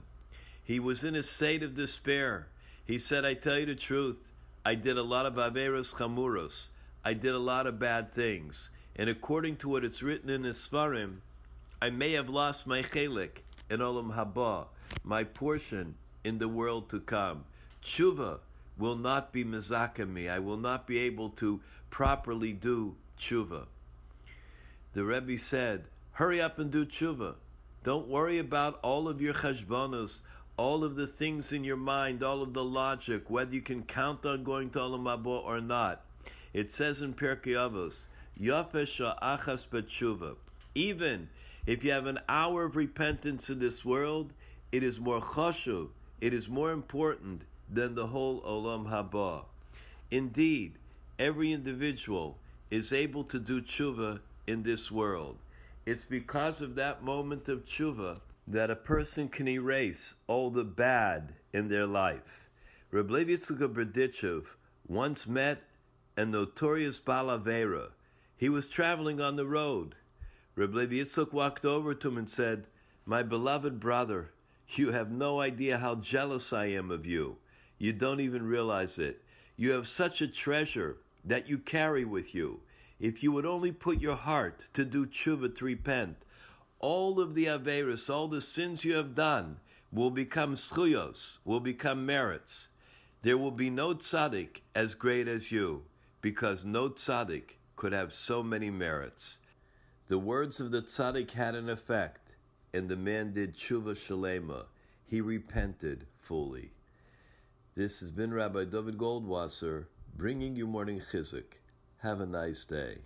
He was in a state of despair. He said, I tell you the truth, I did a lot of averos chamuros. I did a lot of bad things. And according to what it's written in the Svarim, I may have lost my chelik in Olam Haba, my portion in the world to come. Tshuva will not be mezaka me. I will not be able to properly do tshuva. The Rebbe said, hurry up and do tshuva. Don't worry about all of your cheshbonos, all of the things in your mind, all of the logic, whether you can count on going to Olam Haba or not. It says in Pirkei Avos, Yafesh achas b'tshuva. Even if you have an hour of repentance in this world, it is more chashuv, it is more important than the whole Olam Haba. Indeed, every individual is able to do tshuva in this world. It's because of that moment of tshuva that a person can erase all the bad in their life. Reb Levi once met a notorious balavera. He was traveling on the road. Reb Yitzchak walked over to him and said, My beloved brother, you have no idea how jealous I am of you. You don't even realize it. You have such a treasure that you carry with you. If you would only put your heart to do tshuva, to repent, all of the Averis, all the sins you have done, will become schuyos, will become merits. There will be no tzaddik as great as you, because no tzaddik could have so many merits. The words of the tzaddik had an effect, and the man did tshuva shalema. He repented fully. This has been Rabbi David Goldwasser bringing you morning chizuk. Have a nice day.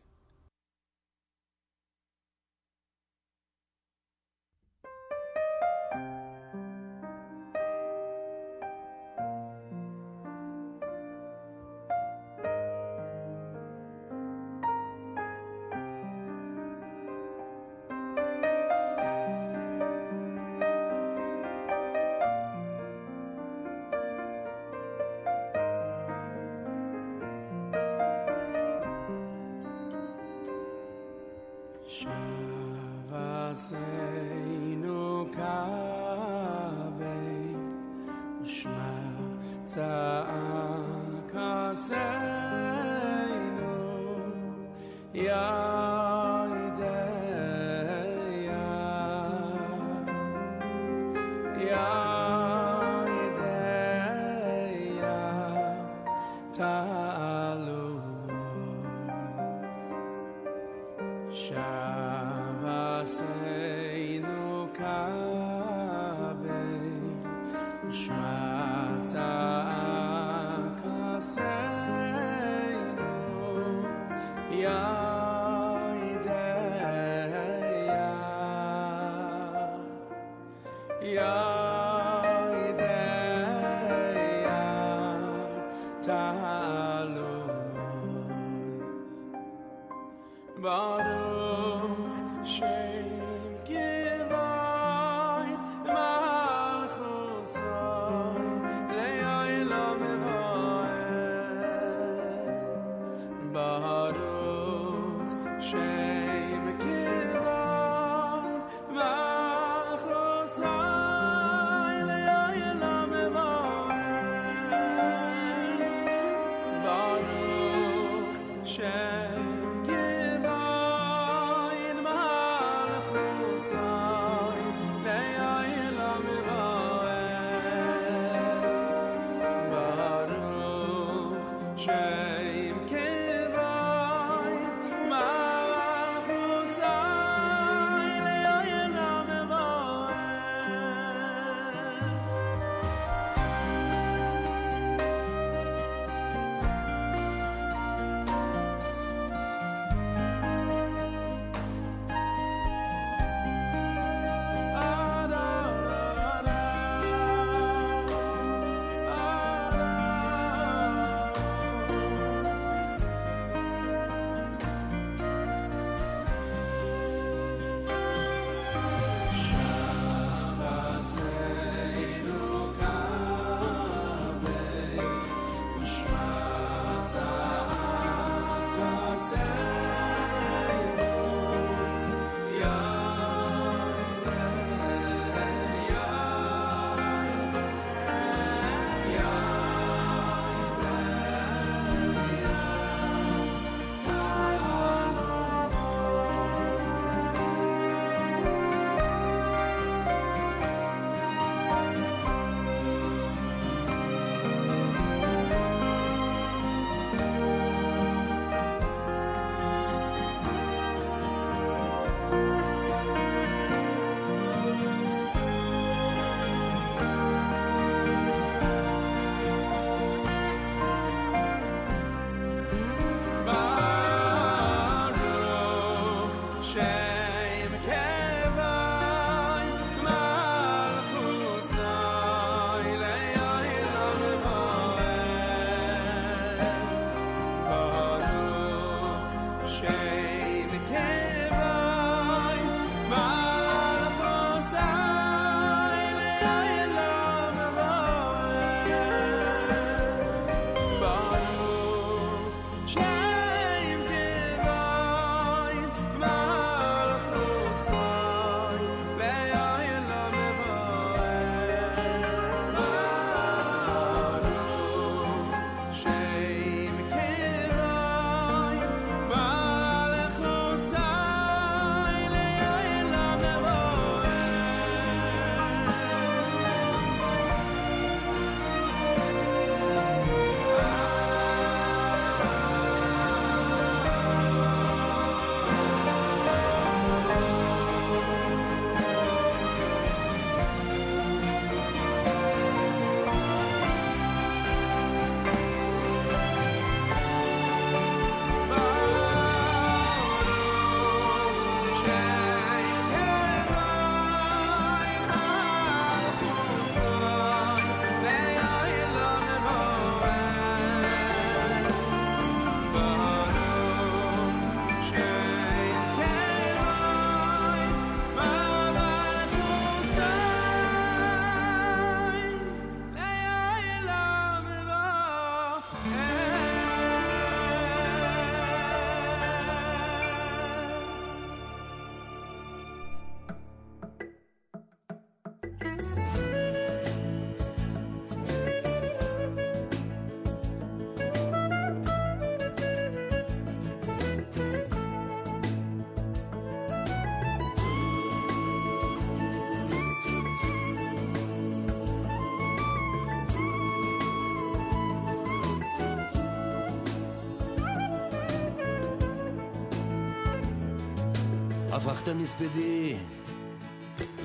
לפתוח את המספדי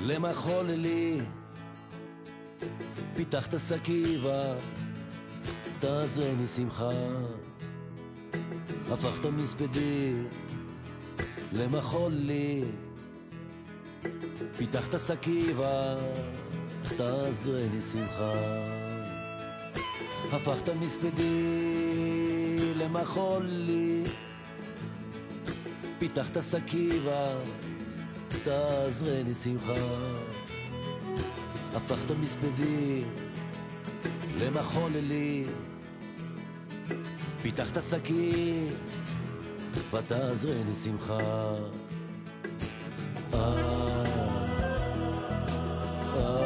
למחול למחוללי פיתחת סכיבה, תעזר משמחה הפכת מספדי למחולי פיתחת סכיבה, תעזר משמחה הפכת מספדי לי. פתח את הסקירה, תעזרני שמחה. הפך הפכת מספדי למחוללי, פיתחת שקית, ותעזרני שמחה. אה, אה,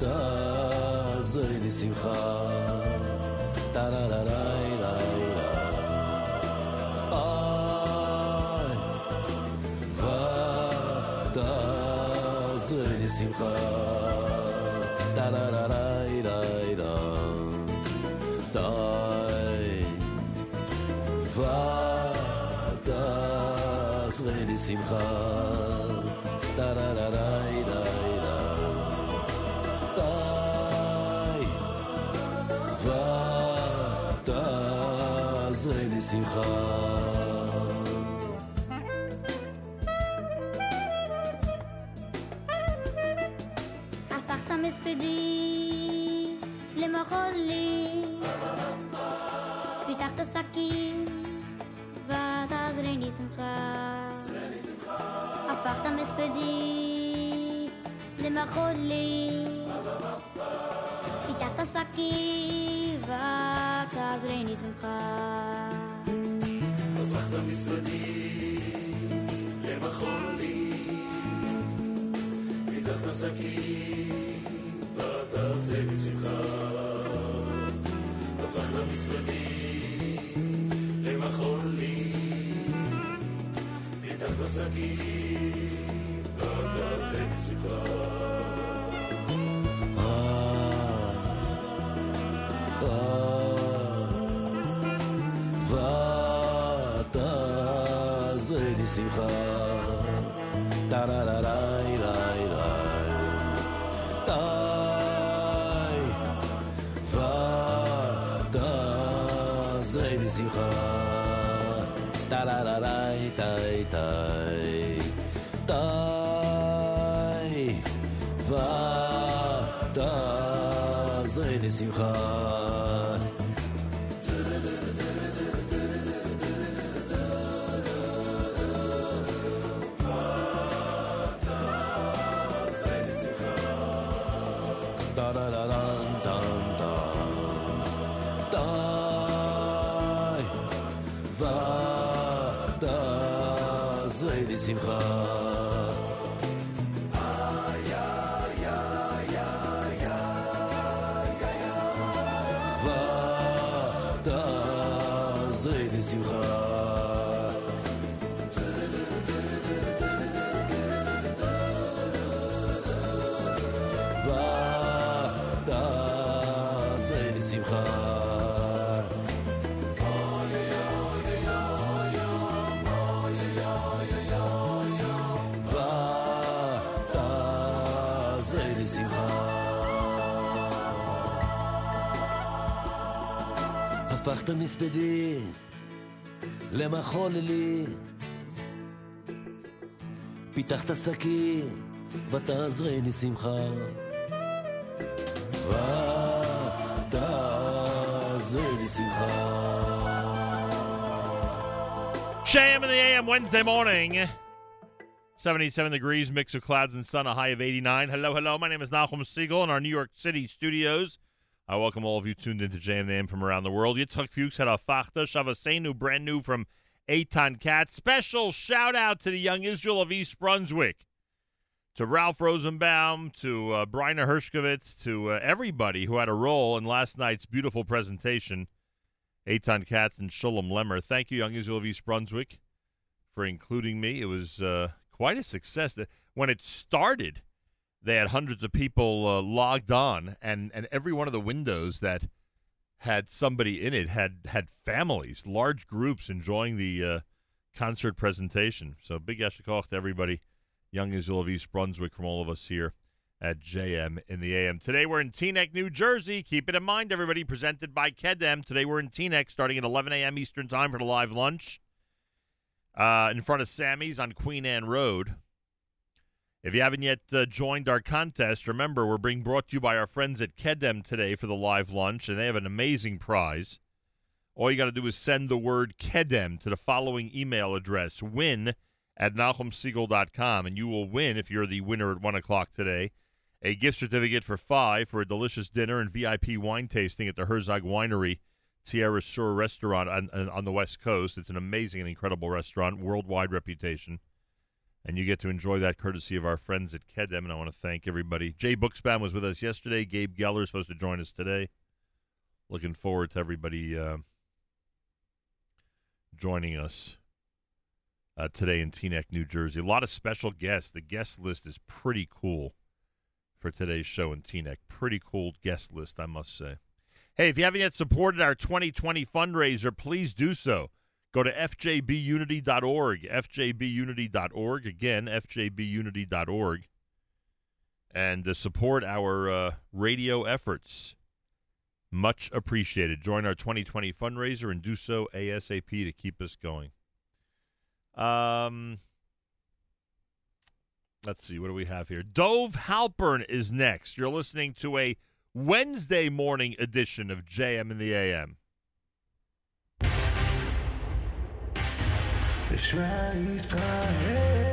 ותעזרני שמחה. טה-לה-לה-לה אה, ותעזרני שמחה טה-לה-לה-לי-לי-לי ותעזרני שמחה טה-לה-לה-לי-לי-לי די ותעזרני שמחה טה-לה-לה-לי-לי-לי די ותעזרני שמחה ותעזרני שמחה טה-לה-לה-לי-לי-לי די ותעזרני שמחה די ותעזרני שמחה ותעזרני שמחה ותעזרני הפכת מספדי למחול לי. פיתחת שקי ותעזרני שמחה. ותעזרני שמחה. JM in the AM Wednesday morning. 77 degrees, mix of clouds and sun, a high of 89. Hello, hello. My name is Nachum Segal in our New York City studios. I welcome all of you tuned into JM the AM from around the world. Yitzhak Fuchs had a Fachta, Shavasenu, brand new from Eitan Katz. Special shout out to the young Israel of East Brunswick, to Ralph Rosenbaum, to uh, Bryna Hershkovitz, to uh, everybody who had a role in last night's beautiful presentation. Eitan Katz and Shulem Lemmer. Thank you, Young Israel of East Brunswick, for including me. It was uh, quite a success. When it started, they had hundreds of people uh, logged on, and, and every one of the windows that had somebody in it had had families, large groups enjoying the uh, concert presentation. So big yashikoch to everybody, Young Israel of East Brunswick, from all of us here at JM in the AM. Today we're in Teaneck, New Jersey. Keep it in mind, everybody. Presented by Kedem. Today we're in Teaneck, starting at 11 a.m. Eastern Time for the live lunch. Uh, in front of Sammy's on Queen Anne Road. If you haven't yet uh, joined our contest, remember we're being brought to you by our friends at Kedem today for the live lunch, and they have an amazing prize. All you got to do is send the word Kedem to the following email address: win at NachumSegal.com, and you will win if you're the winner at one o'clock today. A gift certificate for five for a delicious dinner and VIP wine tasting at the Herzog Winery Tierra Sur restaurant on on the West Coast. It's an amazing and incredible restaurant, worldwide reputation and you get to enjoy that courtesy of our friends at Kedem. And I want to thank everybody. Jay Bookspan was with us yesterday. Gabe Geller is supposed to join us today. Looking forward to everybody uh, joining us uh, today in Teaneck, New Jersey. A lot of special guests. The guest list is pretty cool for today's show in Teaneck. Pretty cool guest list, I must say. Hey, if you haven't yet supported our 2020 fundraiser, please do so. Go to fjbunity.org, fjbunity.org, again, fjbunity.org, and uh, support our uh, radio efforts. Much appreciated. Join our 2020 fundraiser and do so ASAP to keep us going. Um, let's see, what do we have here? Dove Halpern is next. You're listening to a Wednesday morning edition of JM in the AM. ושמע ישראל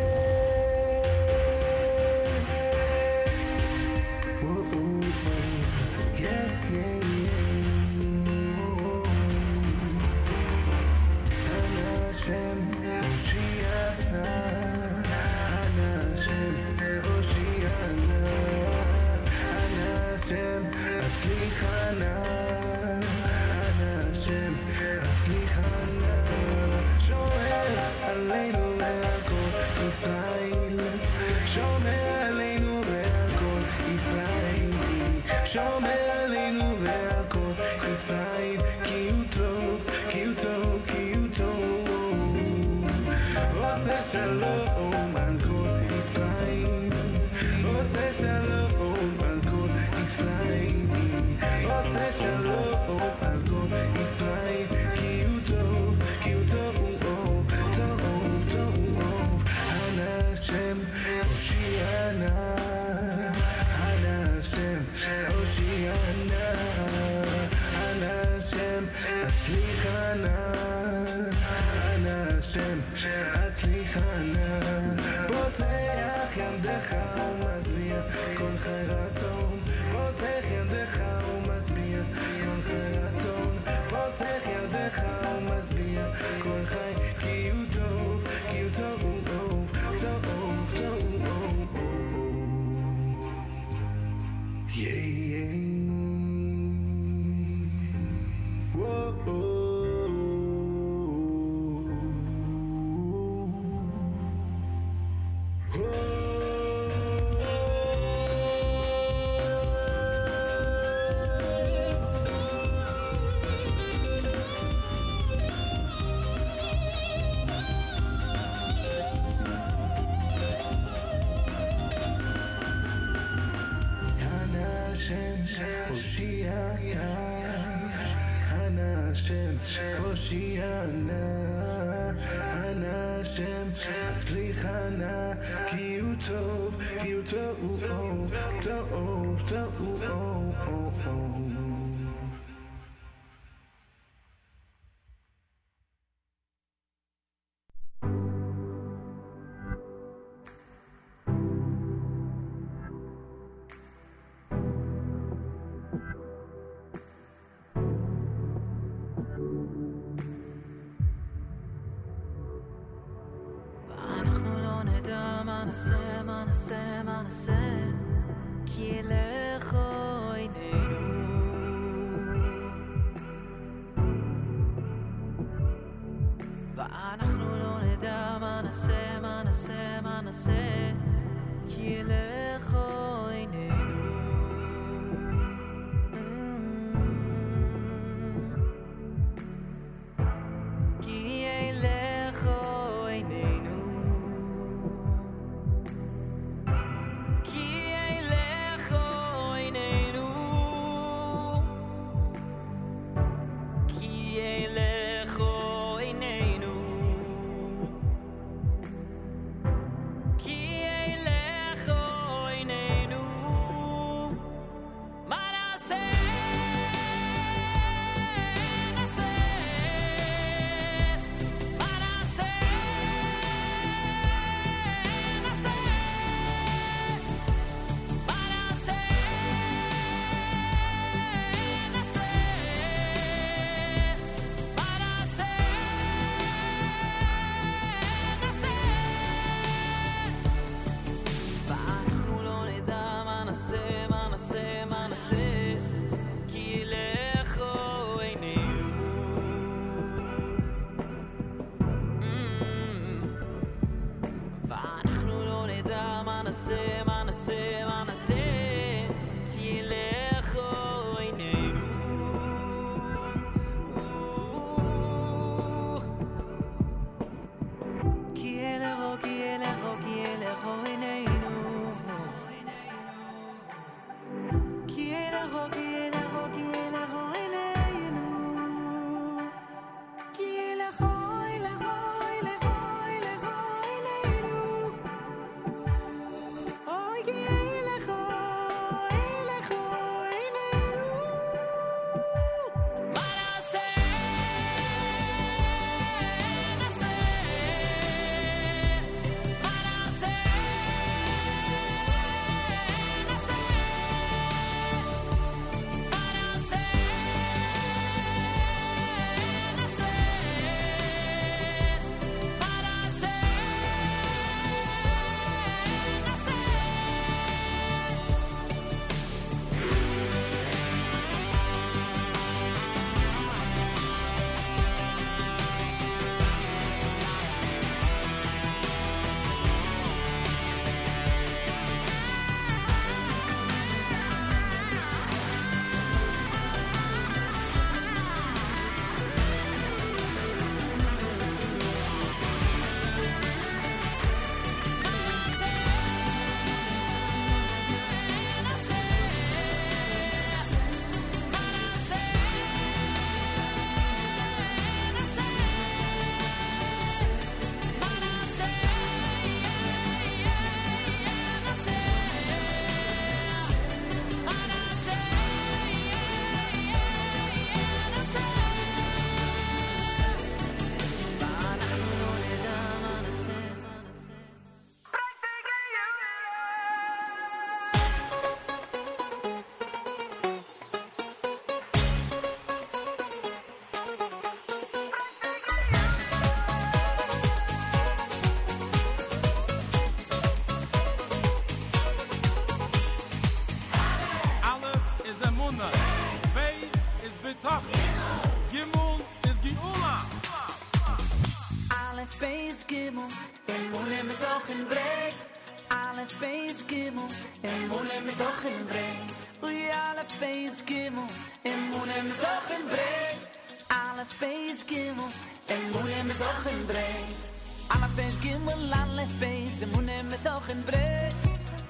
tochen bringt Ui alle feis gimmel Im Munem tochen bringt Alle feis gimmel Im Munem tochen bringt Alle feis gimmel, alle feis Im Munem tochen bringt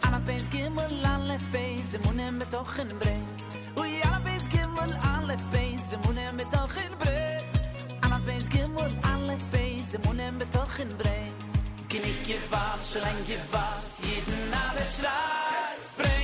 Alle feis gimmel, alle feis Im Munem tochen bringt Ui alle feis gimmel, alle feis Im Munem tochen bringt Alle feis gimmel, alle feis Im Munem tochen bringt Kinik gewahr, schlang gewahr Jeden alle schreit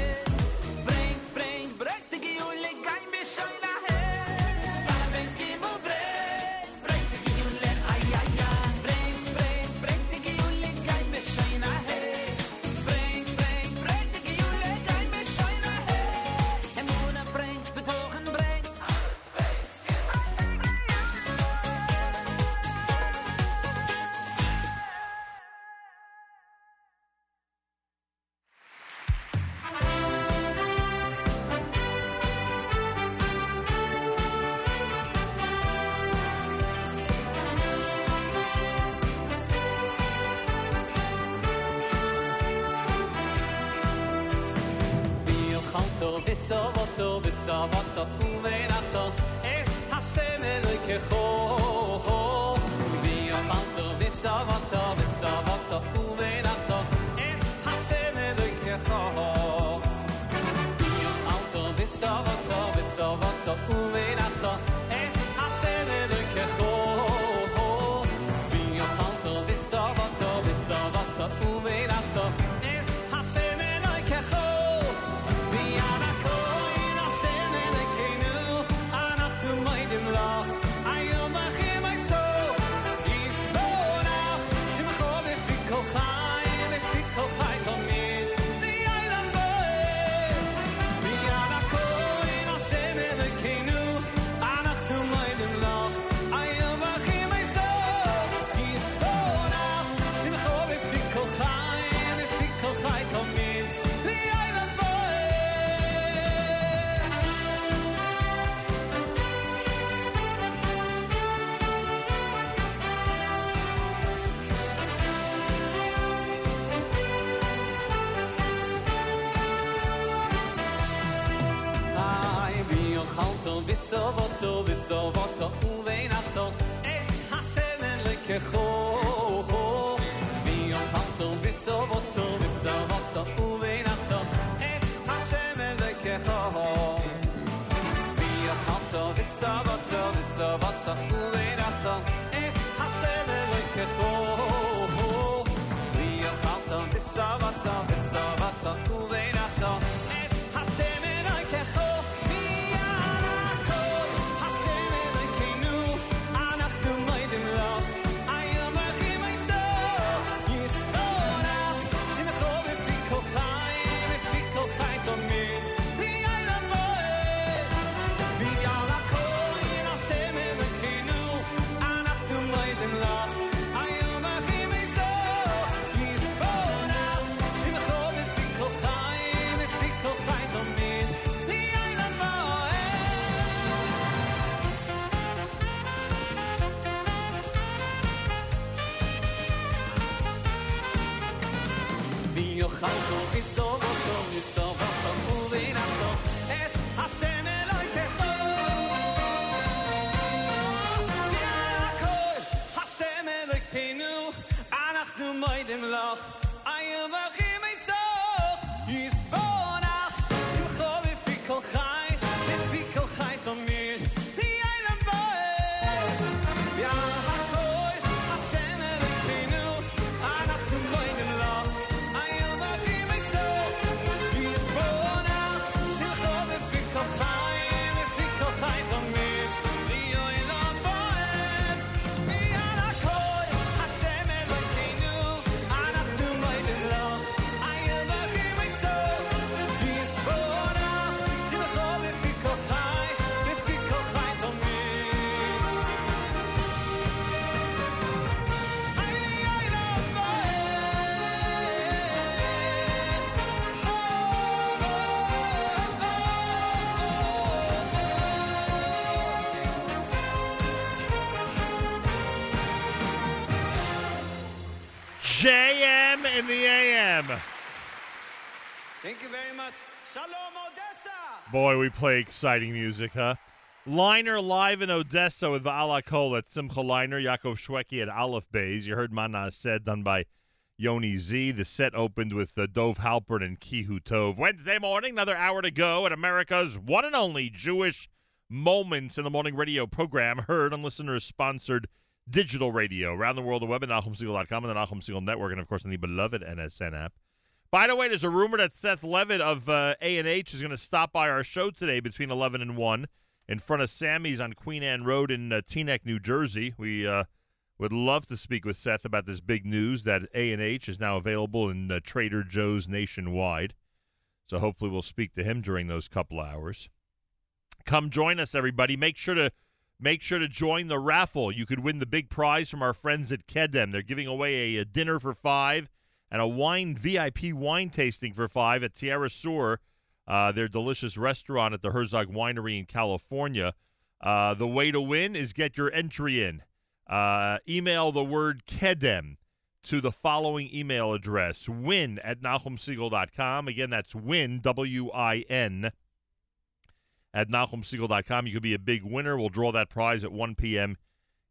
it. Visovoto Visovoto Uvenato Es Hashem vi sovoto, uveinato, es Hashem och halto, vi sovoto, vi sovoto, uveinato, es Hashem och halto, vi sovoto, vi sovoto, uveinato, es Hashem elekecho. Vi och halto, vi in the AM. Thank you very much. Shalom Odessa. Boy, we play exciting music, huh? Leiner live in Odessa with Va'ala Kol at Simcha Leiner, Yaakov Shweki at Aleph Bays. You heard Mana said done by Yoni Z. The set opened with uh, Dove Halpern and Kihu Tov. Wednesday morning, another hour to go at America's one and only Jewish Moments in the Morning radio program, heard on listeners sponsored digital radio around the world, the web at NachumSegal.com and the Nachum Segal Network, and of course on the beloved NSN app. By the way, there's a rumor that Seth Levitt of uh, A&H is going to stop by our show today between 11 and 1 in front of Sammy's on Queen Anne Road in uh, Teaneck, New Jersey. We uh, would love to speak with Seth about this big news that A&H is now available in uh, Trader Joe's nationwide. So hopefully we'll speak to him during those couple hours. Come join us, everybody. Make sure to make sure to join the raffle. You could win the big prize from our friends at Kedem. They're giving away a, a dinner for five and a wine VIP wine tasting for five at Tierra Sur, uh, their delicious restaurant at the Herzog Winery in California. Uh, the way to win is get your entry in. Uh, email the word Kedem to the following email address win at NachumSegal.com. Again, that's win, W I N, at NachumSegal.com. You could be a big winner. We'll draw that prize at 1 p.m.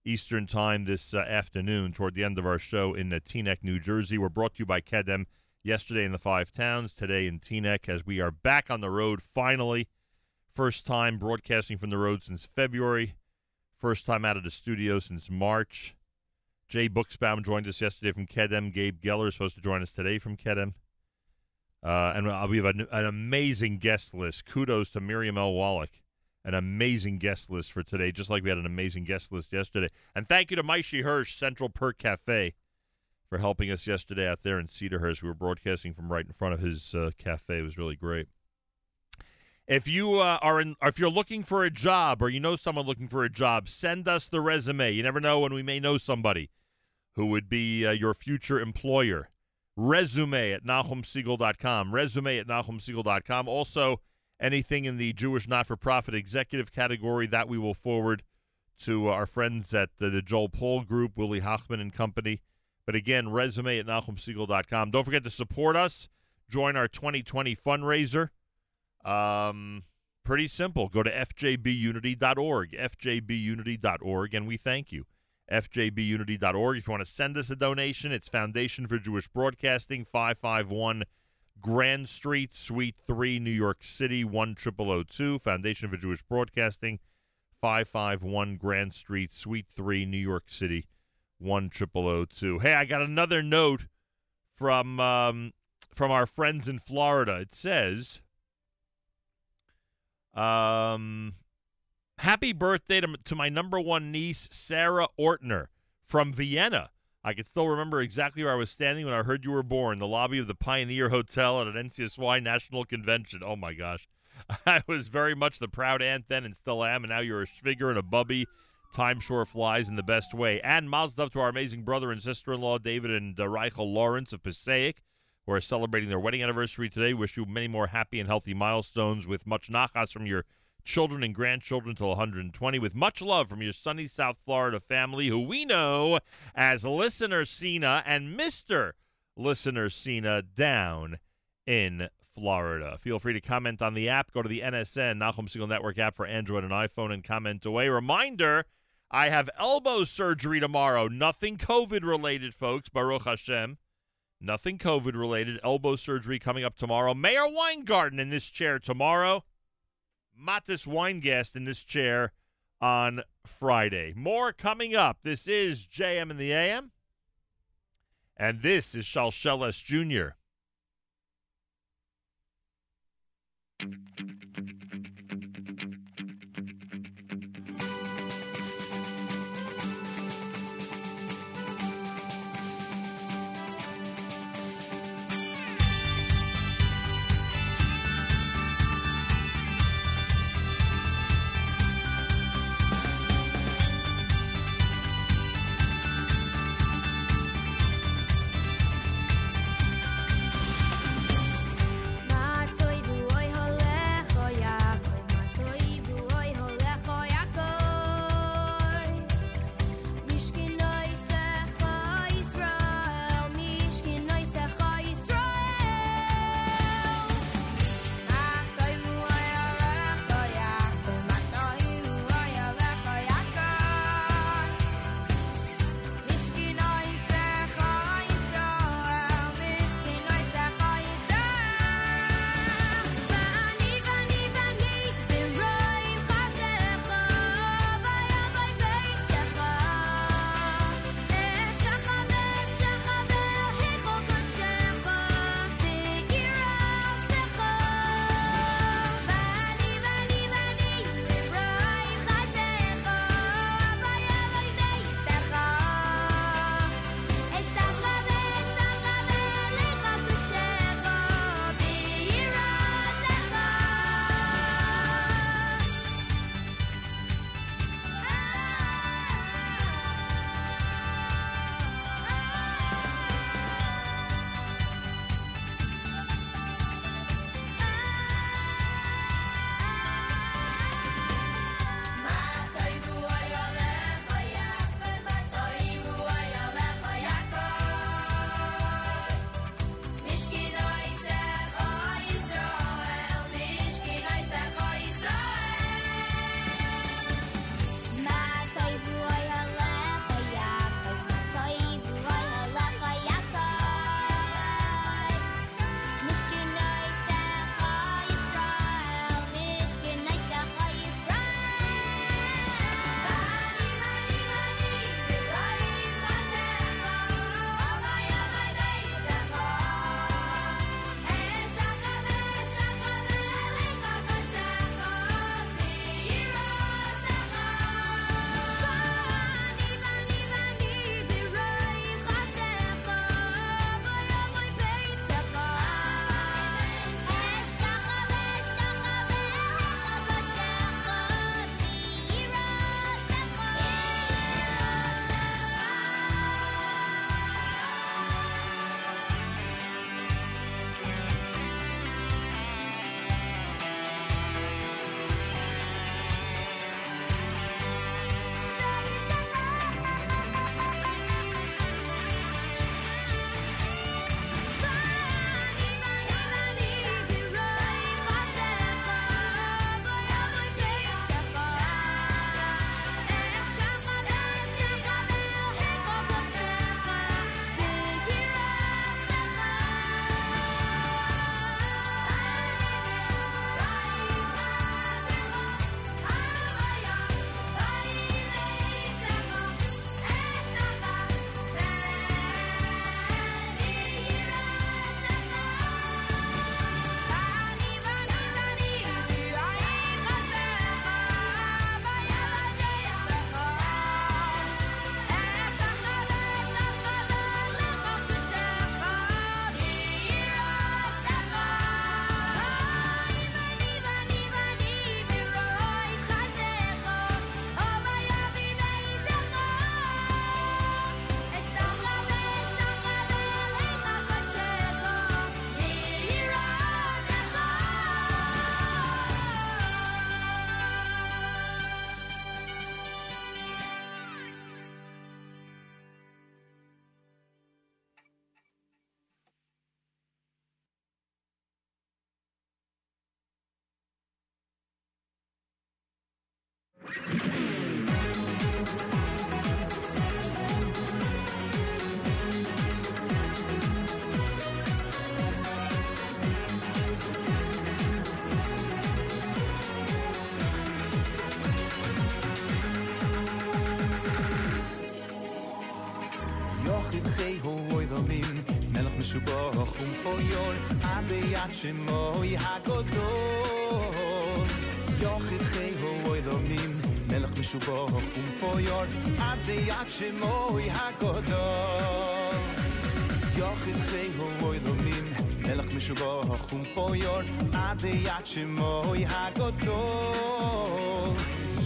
Eastern Time this uh, afternoon toward the end of our show in uh, Teaneck, New Jersey. We're brought to you by Kedem yesterday in the Five Towns, today in Teaneck, as we are back on the road finally. First time broadcasting from the road since February. First time out of the studio since March. Jay Buxbaum joined us yesterday from Kedem. Gabe Geller is supposed to join us today from Kedem. Uh, and we have an, an amazing guest list. Kudos to Miriam L. Wallach. An amazing guest list for today, just like we had an amazing guest list yesterday. And thank you to Maishi Hirsch, Central Perk Cafe, for helping us yesterday out there in Cedarhurst. We were broadcasting from right in front of his uh, cafe. It was really great. If you uh, are in, if you're looking for a job or you know someone looking for a job, send us the resume. You never know when we may know somebody who would be uh, your future employer. Resume at NachumSegal.com. Resume at NachumSegal.com. Also, anything in the Jewish not-for-profit executive category that we will forward to our friends at the, the Joel Paul Group, Willie Hochman and Company. But again, resume at NachumSegal.com. Don't forget to support us. Join our 2020 fundraiser. Um, pretty simple. Go to fjbunity.org, fjbunity.org, and we thank you. fjbunity.org. If you want to send us a donation, it's Foundation for Jewish Broadcasting, 551 Grand Street, Suite 3, New York City, 10002. Foundation for Jewish Broadcasting, 551 Grand Street, Suite 3, New York City, 10002. Hey, I got another note from um, from our friends in Florida. It says, um, happy birthday to, to my number one niece, Sarah Ortner from Vienna. I can still remember exactly where I was standing when I heard you were born, the lobby of the Pioneer Hotel at an NCSY National Convention. Oh my gosh. I was very much the proud aunt then and still am, and now you're a figure and a bubby. Time sure flies in the best way. And Mazel Tov to our amazing brother and sister in law, David and uh, Reichel Lawrence of Passaic, who are celebrating their wedding anniversary today. Wish you many more happy and healthy milestones with much nachas from your children and grandchildren till 120 with much love from your sunny South Florida family who we know as Listener Cena and Mr. Listener Cena down in Florida. Feel free to comment on the app. Go to the NSN Nachum Segal Network app for Android and iPhone and comment away. Reminder, I have elbow surgery tomorrow. Nothing COVID related, folks. Baruch Hashem. Nothing COVID related. Elbow surgery coming up tomorrow. Meir Weingarten in this chair tomorrow. Matis Weingast in this chair on Friday. More coming up. This is JM in the AM. And this is Shalsheles Jr. bochum for your abiyachimoy hagodol yochit chei hoilamim melech mishubochum for your abiyachimoy hagodol yochit chei hoilamim melech mishubochum for your abiyachimoy hagodol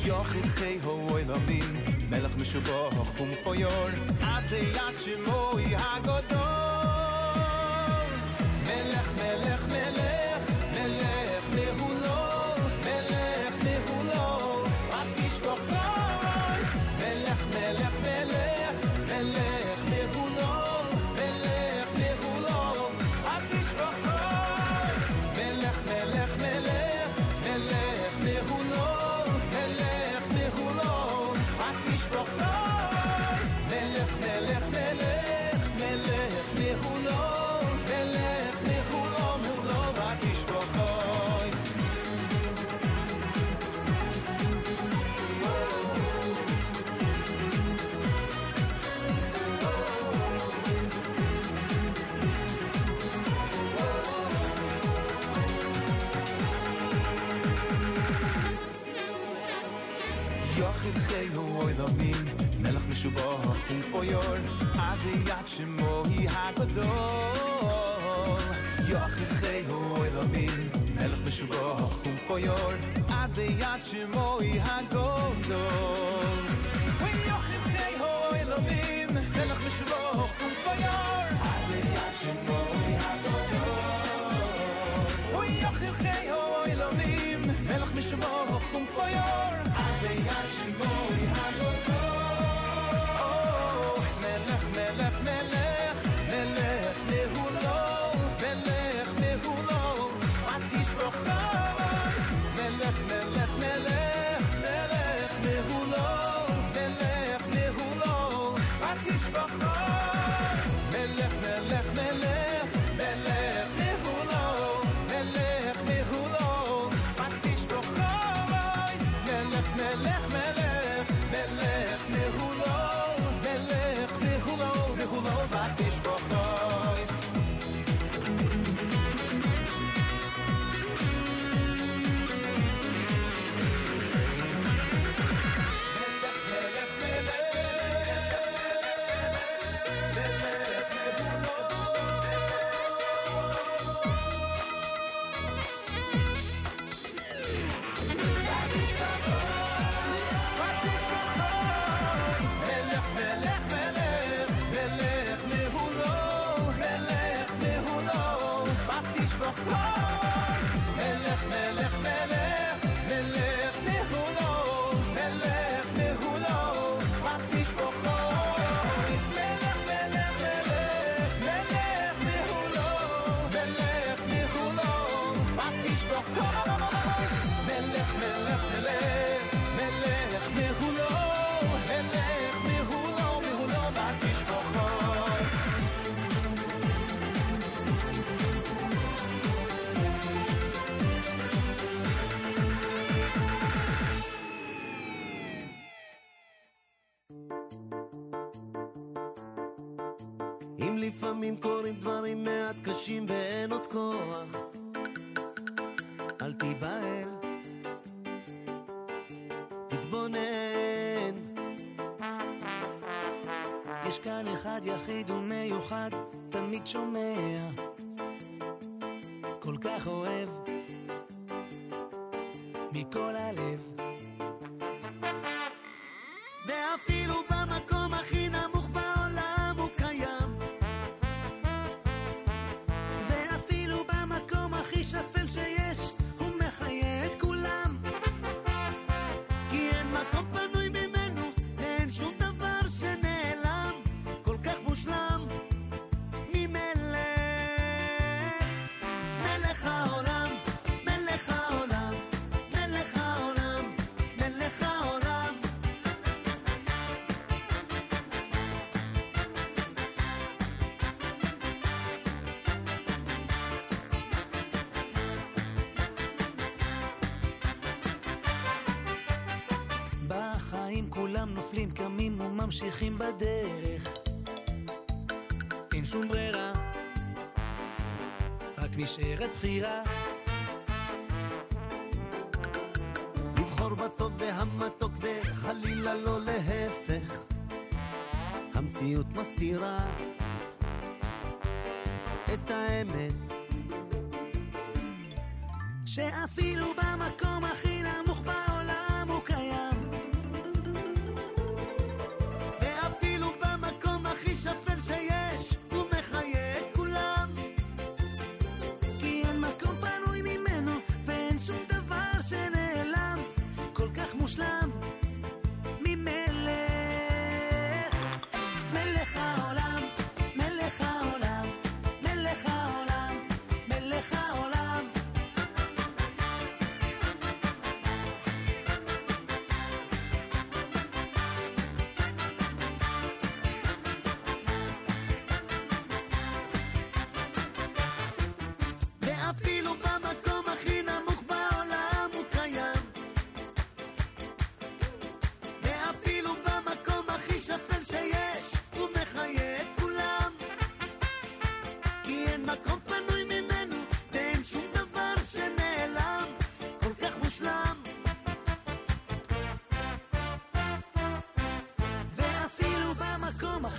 yochit chei hoilamim melech mishubochum for your abiyachimoy hagodol לפעמים קורים דברים מעט קשים ואין עוד כוח. אל תיבהל, תתבונן. יש כאן אחד יחיד ומיוחד, תמיד שומע. כל כך אוהב, מכל הלב. כולם נופלים, קמים וממשיכים בדרך. אין שום ברירה, רק נשארת בחירה.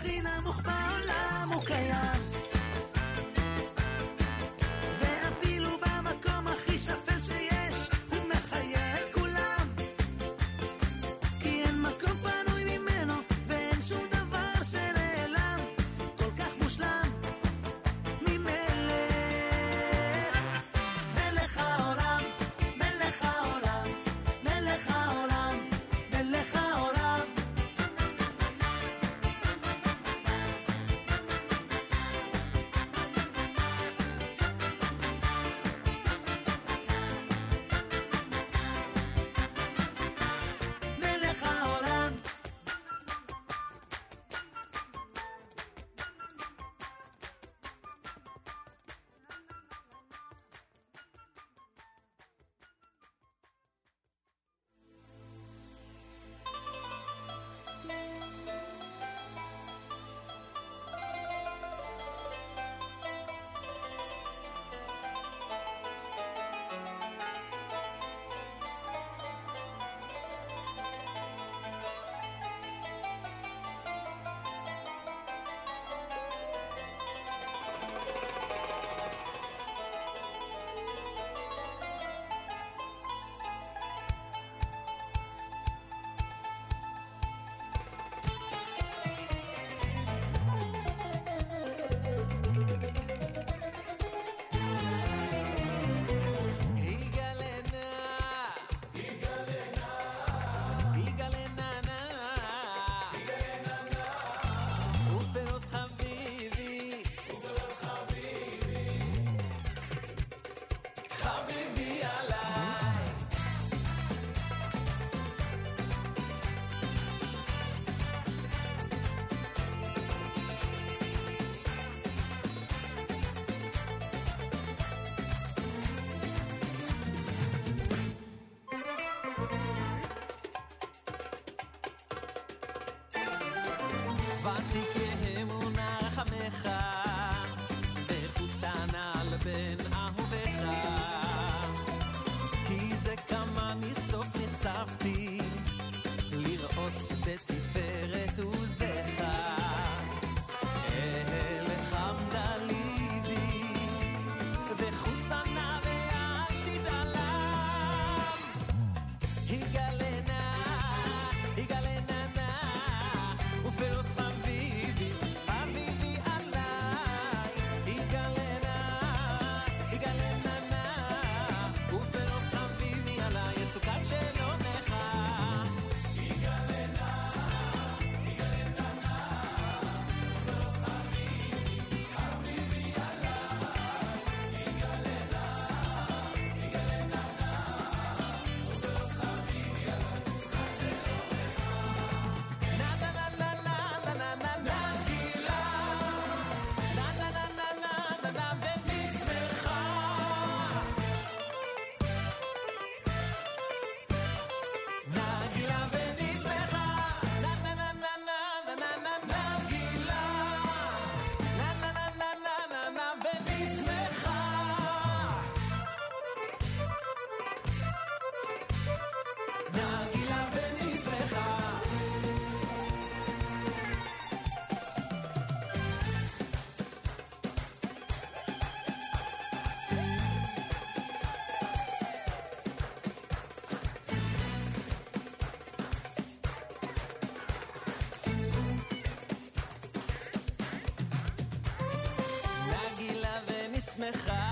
مخبرين مخبرين me gaat.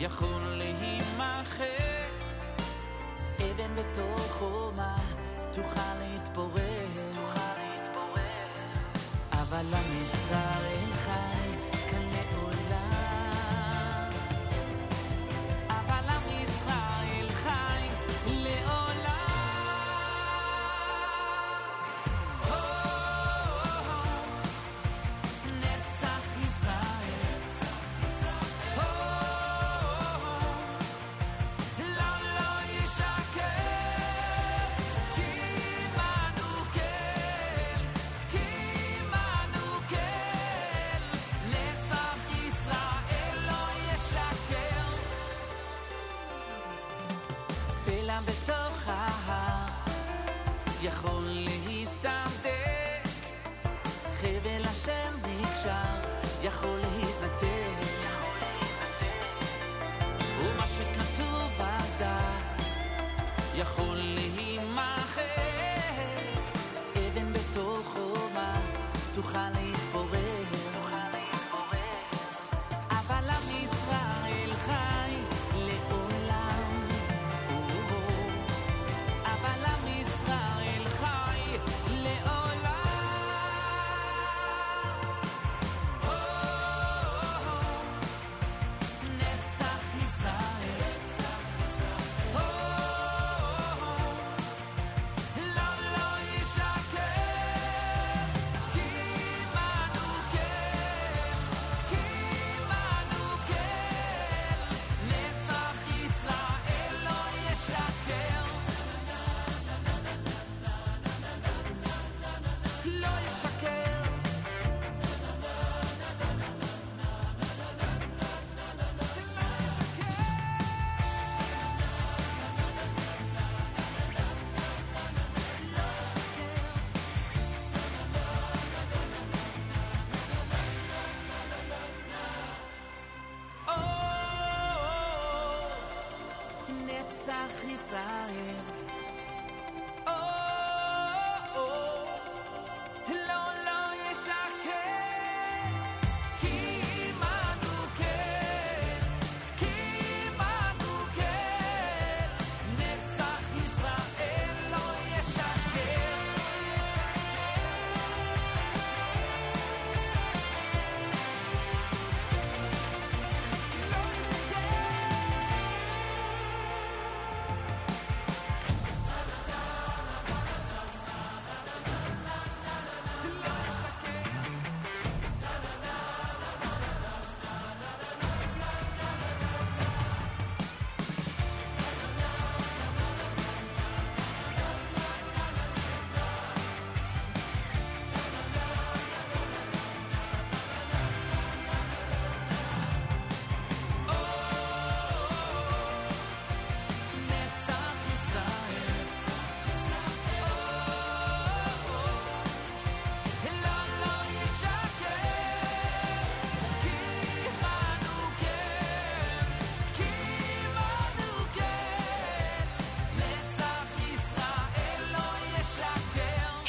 יכול להימחק. אבן בתוך חומה תוכל להתפורר. תוכל להתפורר. אבל אני... אפשר יכול להתנתק.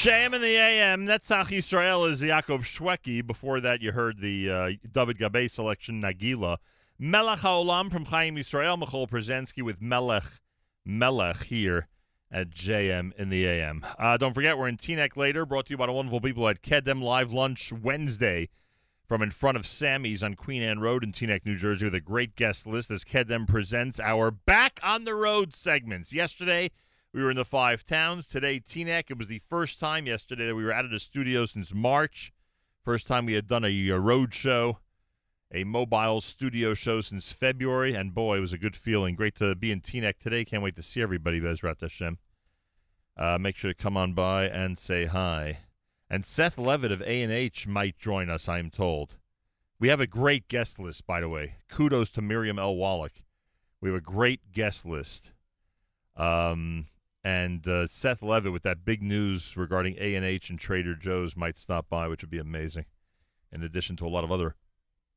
JM in the AM. Netzach Israel is Yaakov Shweki. Before that, you heard the uh, David Gabay selection, Nagila. Melech HaOlam from Chaim Yisrael. Michoel Pruzansky with Melech Melech here at JM in the AM. Uh, don't forget, we're in Teaneck later, brought to you by the wonderful people at Kedem Live Lunch Wednesday from in front of Sammy's on Queen Anne Road in Teaneck, New Jersey, with a great guest list as Kedem presents our Back on the Road segments. Yesterday, we were in the five towns. Today, Teaneck. It was the first time yesterday that we were out of the studio since March. First time we had done a, a road show, a mobile studio show since February. And boy, it was a good feeling. Great to be in Teaneck today. Can't wait to see everybody, Bezrat Hashem. Uh, make sure to come on by and say hi. And Seth Levitt of A&H might join us, I'm told. We have a great guest list, by the way. Kudos to Miriam L. Wallach. We have a great guest list. Um, and uh, Seth Levitt with that big news regarding A and H and Trader Joe's might stop by, which would be amazing. In addition to a lot of other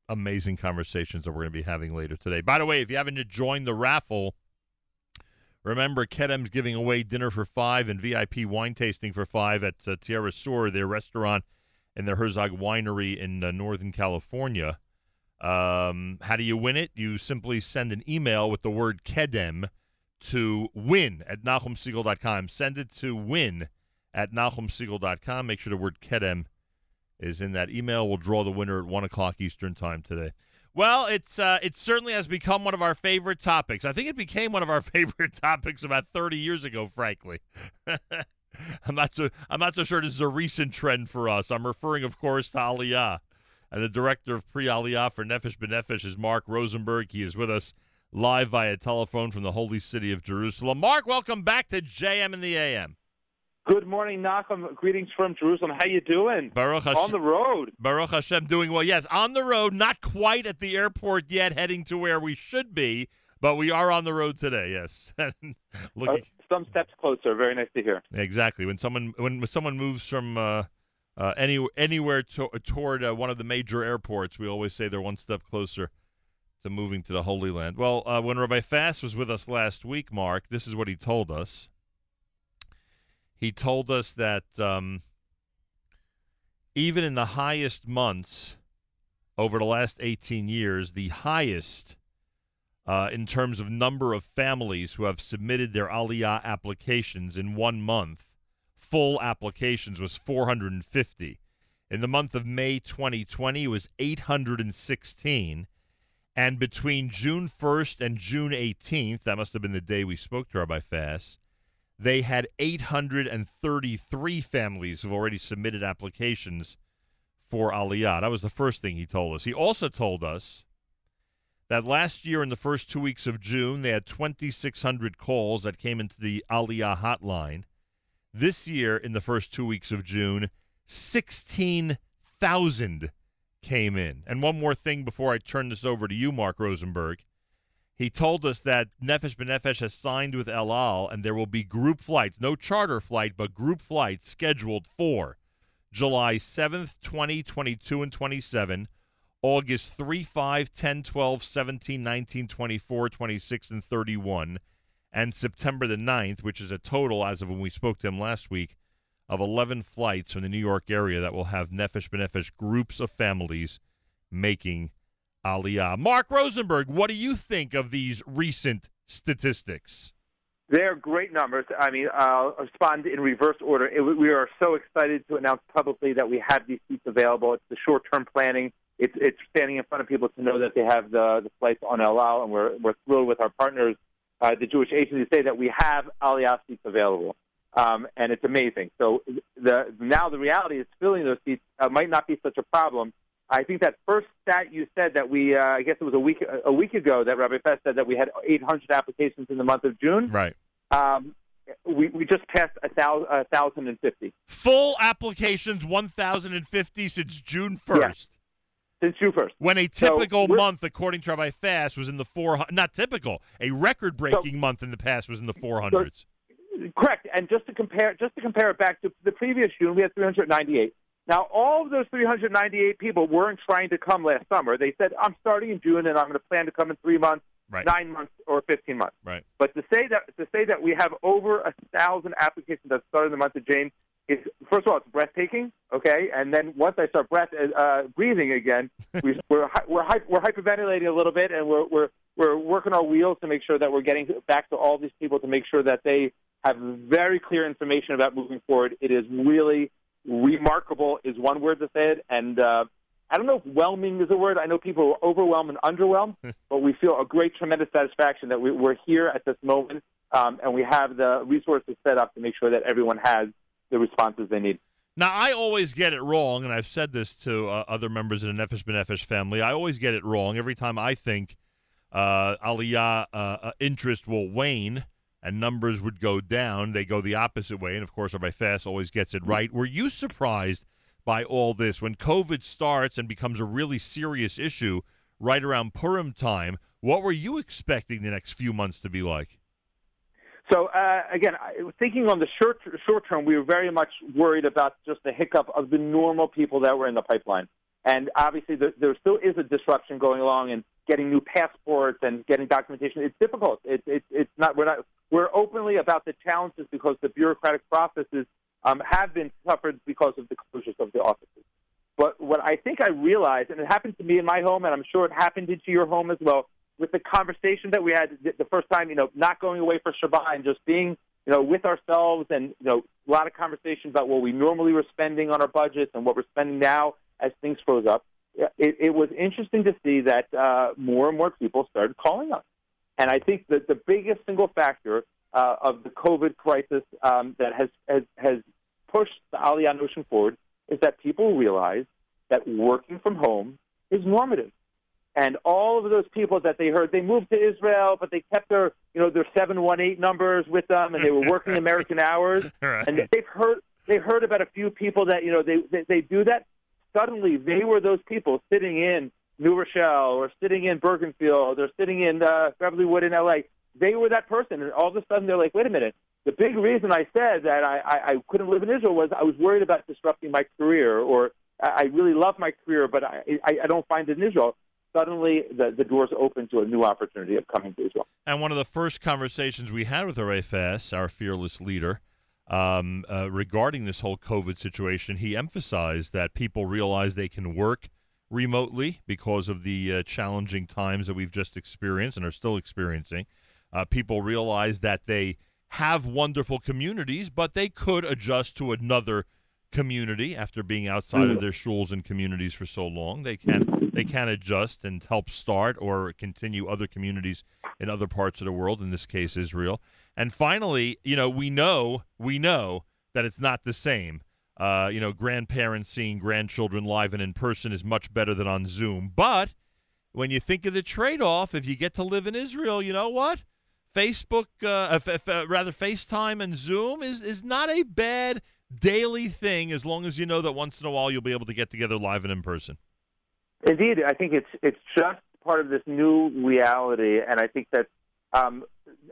amazing conversations that we're going to be having later today. By the way, if you haven't joined the raffle, remember Kedem's giving away dinner for five and VIP wine tasting for five at uh, Tierra Sur, their restaurant and their Herzog Winery in uh, Northern California. Um, how do you win it? You simply send an email with the word Kedem to win at NachumSegal.com. Send it to win at NachumSegal.com. Make sure the word Kedem is in that email. We'll draw the winner at 1 o'clock Eastern Time today. Well, it's uh, it certainly has become one of our favorite topics. I think it became one of our favorite topics about 30 years ago, frankly. I'm not so I'm not so sure this is a recent trend for us. I'm referring, of course, to Aliyah. And the director of Pre Aliyah for Nefesh B'Nefesh is Mark Rosenberg. He is with us live via telephone from the holy city of Jerusalem. Mark, welcome back to JM in the AM. Good morning, Nachum. Greetings from Jerusalem. How you doing? Baruch Hashem. On the road. Baruch Hashem doing well. Yes, on the road, not quite at the airport yet, heading to where we should be, but we are on the road today, yes. Looking, uh, some steps closer. Very nice to hear. Exactly. When someone when someone moves from uh, uh, any, anywhere to, toward uh, one of the major airports, we always say they're one step closer to moving to the Holy Land. Well, uh, when Rabbi Fass was with us last week, Mark, this is what he told us. He told us that um, even in the highest months over the last 18 years, the highest uh, in terms of number of families who have submitted their Aliyah applications in one month, full applications, was 450. In the month of May 2020, it was 816. And between June 1st and June 18th, that must have been the day we spoke to Rabbi Fass, they had 833 families who've already submitted applications for Aliyah. That was the first thing he told us. He also told us that last year in the first two weeks of June, they had 2,600 calls that came into the Aliyah hotline. This year, in the first two weeks of June, 16,000 came in. And one more thing before I turn this over to you, Mark Rosenberg. He told us that Nefesh B'Nefesh has signed with El Al, and there will be group flights, no charter flight, but group flights scheduled for July 7th, 20, 22, and 27, August 3, 5, 10, 12, 17, 19, 24, 26, and 31, and September the 9th, which is a total, as of when we spoke to him last week, of 11 flights from the New York area that will have Nefesh B'Nefesh groups of families making Aliyah. Mark Rosenberg, what do you think of these recent statistics? They're great numbers. I mean, I'll respond in reverse order. It, we are so excited to announce publicly that we have these seats available. It's the short-term planning. It's, it's standing in front of people to know that they have the, the flights on El Al, and we're, we're thrilled with our partners, uh, the Jewish agency, to say that we have Aliyah seats available. Um, and it's amazing. So the, now the reality is filling those seats uh, might not be such a problem I think that first stat you said that we, uh, I guess it was a week a week ago that Rabbi Fass said that we had 800 applications in the month of June. Right. Um, we, we just passed a thousand, a thousand and fifty. Full applications, 1,050 since June 1st. Yes. Since June 1st. When a typical so month, according to Rabbi Fass, was in the 400, not typical, a record breaking so, month in the past was in the 400s. So, correct. And just to compare, just to compare it back to the previous June, we had 398. Now, all of those 398 people weren't trying to come last summer. They said, I'm starting in June and I'm going to plan to come in three months, right. nine months, or 15 months. Right. But to say that to say that we have over a thousand applications that started in the month of June, is first of all it's breathtaking, okay, and then once I start breath uh, breathing again, we, we're we're we're hyperventilating a little bit, and we're we're we're working our wheels to make sure that we're getting back to all these people to make sure that they have very clear information about moving forward. It is really remarkable, is one word to say it, and uh, I don't know if whelming is a word. I know people are overwhelmed and underwhelmed, but we feel a great, tremendous satisfaction that we, we're here at this moment, um, and we have the resources set up to make sure that everyone has the responses they need. Now, I always get it wrong, and I've said this to uh, other members of the Nefesh B'Nefesh family. I always get it wrong every time I think uh, Aliyah uh, uh, interest will wane and numbers would go down. They go the opposite way, and of course, Rabbi Fass always gets it right. Were you surprised by all this when COVID starts and becomes a really serious issue right around Purim time? What were you expecting the next few months to be like? So uh, again, thinking on the short short term, we were very much worried about just the hiccup of the normal people that were in the pipeline, and obviously the, there still is a disruption going along and getting new passports and getting documentation. It's difficult. It's it's it's not we're not we're openly about the challenges because the bureaucratic processes um, have been suffered because of the closures of the offices. But what I think I realized, and it happened to me in my home, and I'm sure it happened into your home as well, with the conversation that we had the- the first time, you know, not going away for Shabbat and just being, you know, with ourselves and, you know, a lot of conversation about what we normally were spending on our budgets and what we're spending now as things froze up. It, it was interesting to see that uh, more and more people started calling us. And I think that the biggest single factor uh, of the COVID crisis um, that has, has, has pushed the Aliyah notion forward is that people realize that working from home is normative. And all of those people that they heard, they moved to Israel, but they kept their, you know, their seven one eight numbers with them, and they were working American hours. Right. And they've heard, they heard about a few people that, you know, they they, they do that. Suddenly, they were those people sitting in New Rochelle or sitting in Bergenfield or sitting in uh, Beverlywood in L.A. They were that person, and all of a sudden they're like, wait a minute. The big reason I said that I, I, I couldn't live in Israel was I was worried about disrupting my career, or I I really love my career, but I, I, I don't find it in Israel. Suddenly, the, the doors open to a new opportunity of coming to Israel. And one of the first conversations we had with Ray Fass, our fearless leader, um, uh, regarding this whole COVID situation, he emphasized that people realize they can work remotely because of the uh, challenging times that we've just experienced and are still experiencing. Uh, people realize that they have wonderful communities, but they could adjust to another community after being outside of their schools and communities for so long. They can they can adjust and help start or continue other communities in other parts of the world. In this case, Israel. And finally, you know, we know we know that it's not the same. Uh, you know, grandparents seeing grandchildren live and in person is much better than on Zoom. But when you think of the trade-off, if you get to live in Israel, you know what? Facebook, uh, f- f- rather FaceTime and Zoom is is not a bad daily thing as long as you know that once in a while you'll be able to get together live and in person. Indeed, I think it's it's just part of this new reality, and I think that um,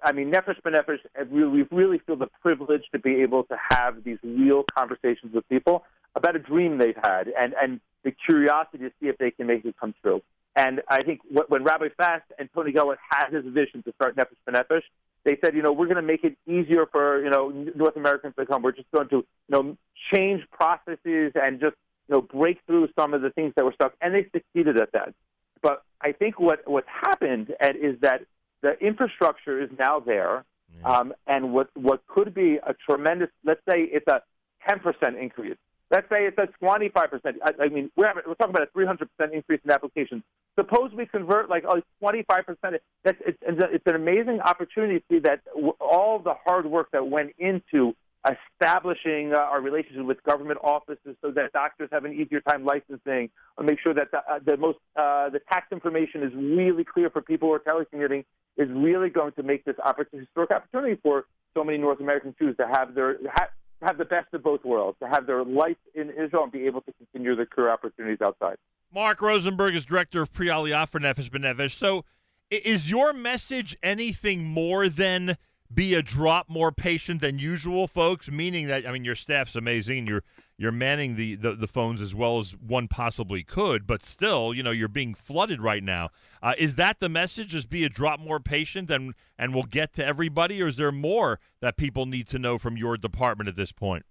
I mean Nefesh B'Nefesh, we, really feel the privilege to be able to have these real conversations with people about a dream they've had, and and the curiosity to see if they can make it come true. And I think when Rabbi Fass and Tony Gelbart had his vision to start Nefesh B'Nefesh, they said, you know, we're going to make it easier for you know North Americans to come. We're just going to you know change processes and just you know break through some of the things that were stuck, and they succeeded at that. But I think what what's happened Ed, is that the infrastructure is now there, um, and what what could be a tremendous, let's say it's a 10% increase. Let's say it's a 25%. I, I mean, we're, having, we're talking about a 300% increase in applications. Suppose we convert like oh, 25%. That's it's, it's an amazing opportunity to see that all the hard work that went into establishing uh, our relationship with government offices so that doctors have an easier time licensing, make sure that the, uh, the most uh, the tax information is really clear for people who are telecommuting, is really going to make this opportunity, historic opportunity for so many North American Jews to have their ha- have the best of both worlds, to have their life in Israel and be able to continue their career opportunities outside. Mark Rosenberg is director of Pre Aliyah for Nefesh B'Nefesh. So, is your message anything more than be a drop more patient than usual, folks? Meaning that I mean, your staff's amazing, and you're you're manning the, the, the phones as well as one possibly could, but still, you know, you're being flooded right now. Uh, is that the message? Just be a drop more patient, and and we'll get to everybody, or is there more that people need to know from your department at this point?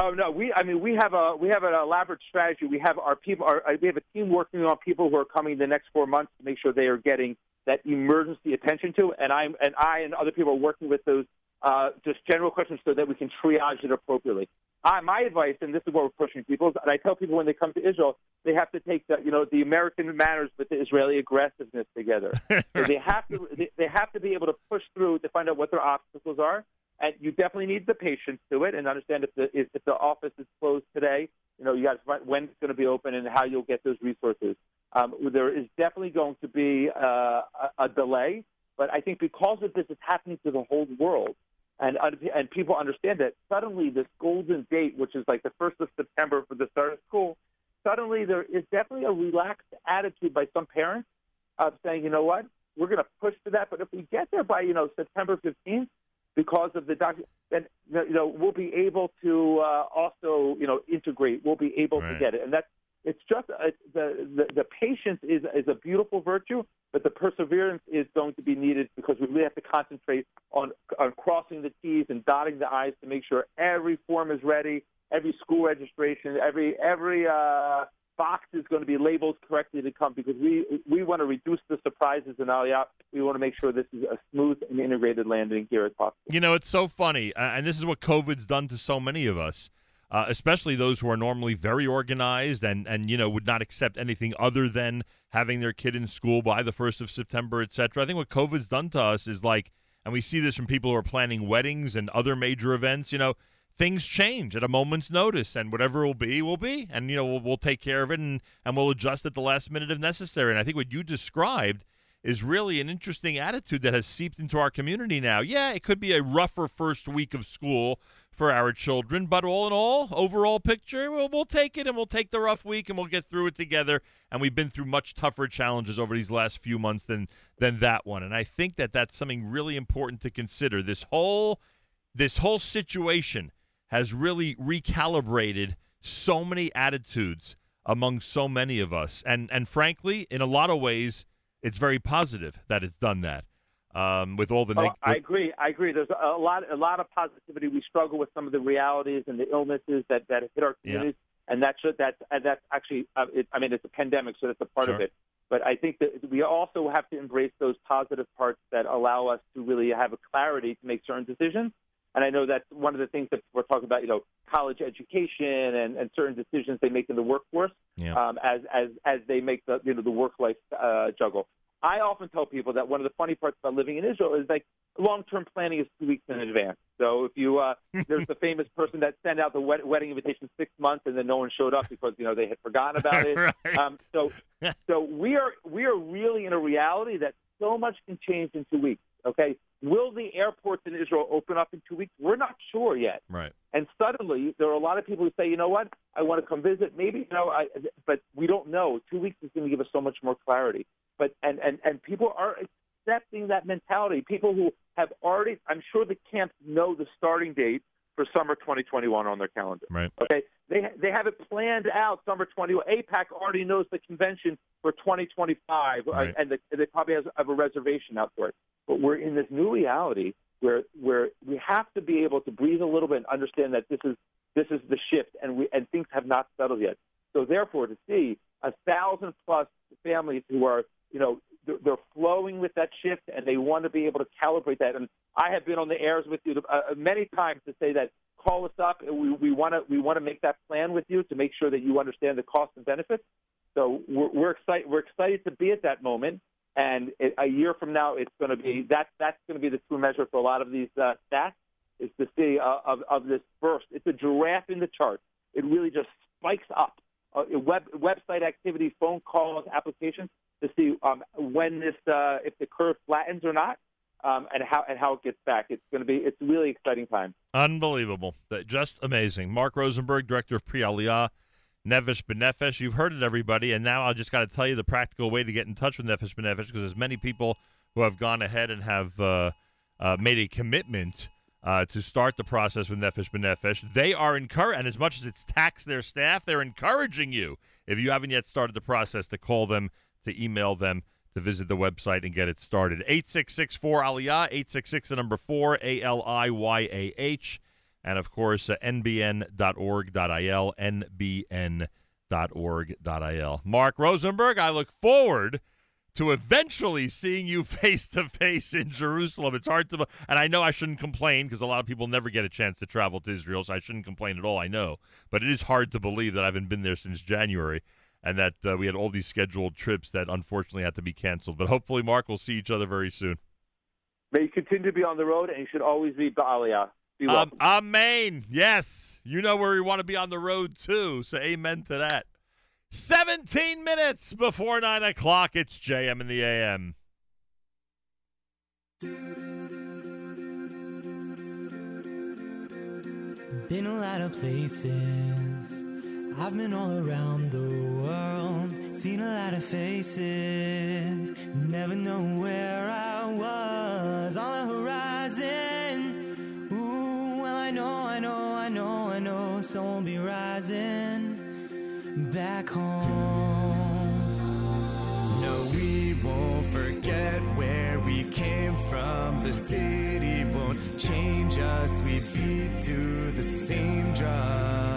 Oh no, we. I mean, we have a we have an elaborate strategy. We have our people. Our, we have a team working on people who are coming the next four months to make sure they are getting that emergency attention to. And I'm and I and other people are working with those uh, just general questions so that we can triage it appropriately. Uh, my advice, and this is what we're pushing people, and I tell people when they come to Israel, they have to take the you know the American manners with the Israeli aggressiveness together. so they have to they, they have to be able to push through to find out what their obstacles are. And you definitely need the patience to it, and understand if the if, if the office is closed today, you know you got to find when it's going to be open and how you'll get those resources. Um, there is definitely going to be uh, a, a delay, but I think because of this, it's happening to the whole world, and and people understand that suddenly this golden date, which is like the first of September for the start of school, suddenly there is definitely a relaxed attitude by some parents of saying, you know what, we're going to push to that, but if we get there by you know September fifteenth, because of the doc, then you know we'll be able to uh, also you know integrate. We'll be able to get it, and that's it's just uh, the, the the patience is is a beautiful virtue, but the perseverance is going to be needed because we really have to concentrate on on crossing the T's and dotting the I's to make sure every form is ready, every school registration, every every uh, box is going to be labeled correctly to come because we we want to reduce the surprises in Aliyah. We want to make sure this is a smooth and integrated landing here as possible. You know, it's so funny, and this is what COVID's done to so many of us, uh, especially those who are normally very organized and and you know would not accept anything other than having their kid in school by the first of September, etc. I think what COVID's done to us is like, and we see this from people who are planning weddings and other major events. You know, things change at a moment's notice, and whatever will be will be, and you know we'll, we'll take care of it, and and we'll adjust at the last minute if necessary. And I think what you described is really an interesting attitude that has seeped into our community now. Yeah, it could be a rougher first week of school for our children, but all in all, overall picture, we'll, we'll take it and we'll take the rough week and we'll get through it together. And we've been through much tougher challenges over these last few months than than that one. And I think that that's something really important to consider. This whole this whole situation has really recalibrated so many attitudes among so many of us. And and frankly, in a lot of ways, it's very positive that it's done that. Um, with all the Oh, I agree. I agree. There's a lot, a lot of positivity. We struggle with some of the realities and the illnesses that, that hit our Yeah. communities, and that's that's and that's actually. Uh, it, I mean, it's a pandemic, so that's a part of it. But I think that we also have to embrace those positive parts that allow us to really have a clarity to make certain decisions. And I know that's one of the things that we're talking about. You know, college education and, and certain decisions they make in the workforce Yeah. um, as as as they make the you know the work life uh, juggle. I often tell people that one of the funny parts about living in Israel is like long term planning is two weeks in advance. So if you uh, there's the famous person that sent out the wed- wedding invitation six months and then no one showed up because you know they had forgotten about it. Right. um, so so we are we are really in a reality that so much can change in two weeks. Okay, will the airports in Israel open up in two weeks? We're not sure yet. right. And suddenly, there are a lot of people who say, you know what, I want to come visit. Maybe, you know, I, but we don't know. Two weeks is going to give us so much more clarity. But and and and people are accepting that mentality. People who have already, I'm sure the camps know the starting date for summer 2021 on their calendar. Right. Okay, they they have it planned out. Summer 21. AIPAC already knows the convention for 2025, uh, Right. and the, they probably has, have a reservation out for it. But we're in this new reality where where we have to be able to breathe a little bit and understand that this is this is the shift, and we and things have not settled yet. So therefore, to see a thousand plus families who are you know they're, they're flowing with that shift, and they want to be able to calibrate that. And I have been on the airs with you uh, many times to say that call us up, and we we want to we want to make that plan with you to make sure that you understand the costs and benefits. So we're, we're excited. We're excited to be at that moment, and it, a year from now, it's going to be that. That's going to be the true measure for a lot of these uh, stats is to see uh, of of this burst. It's a giraffe in the chart. It really just spikes up. Uh, web website activity, phone calls, applications to see um, when this uh, if the curve flattens or not, um, and how and how it gets back. It's going to be it's really exciting time. Unbelievable. Just amazing. Mark Rosenberg, director of Pre Aliyah, Nefesh B'Nefesh. You've heard it, everybody. And now I just got to tell you the practical way to get in touch with Nefesh B'Nefesh because there's many people who have gone ahead and have uh, uh, made a commitment uh, to start the process with Nefesh B'Nefesh. They are encouraged, and as much as it's taxed their staff, they're encouraging you, if you haven't yet started the process, to call them, to email them, to visit the website and get it started. 866 4 Aliyah, 866 the number 4 A L I Y A H. And of course, uh, nbn.org.il, nbn.org.il. Mark Rosenberg, I look forward to eventually seeing you face to face in Jerusalem. It's hard to, and I know I shouldn't complain because a lot of people never get a chance to travel to Israel, so I shouldn't complain at all. I know, but it is hard to believe that I haven't been there since January, and that uh, we had all these scheduled trips that unfortunately had to be canceled. But hopefully, Mark, we'll see each other very soon. May you continue to be on the road, and you should always be Baaliyah. Be Um, welcome. amen. Yes, you know where we want to be on the road too. So amen to that. 17 minutes before 9 o'clock. It's JM in the AM. Been a lot of places. I've been all around the world. Seen a lot of faces. Never know where I was on the horizon. Ooh, well, I know, I know, I know, I know. Someone will be rising back home. No, we won't forget where we came from. The city won't change us. We beat to the same drum.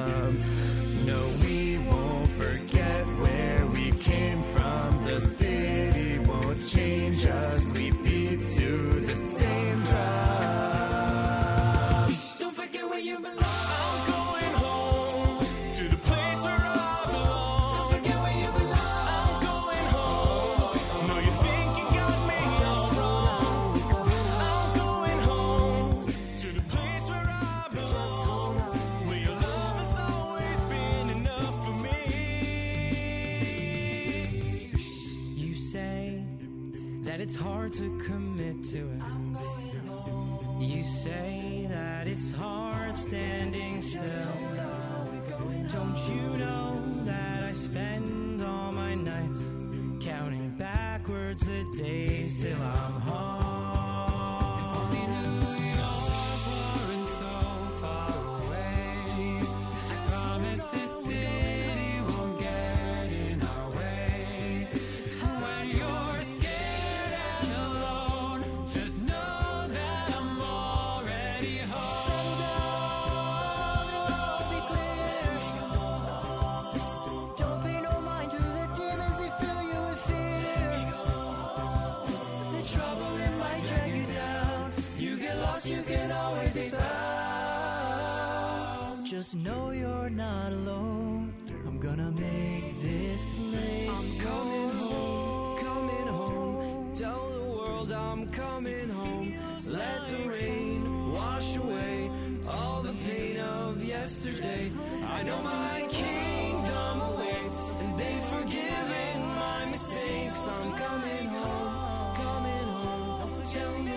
Home.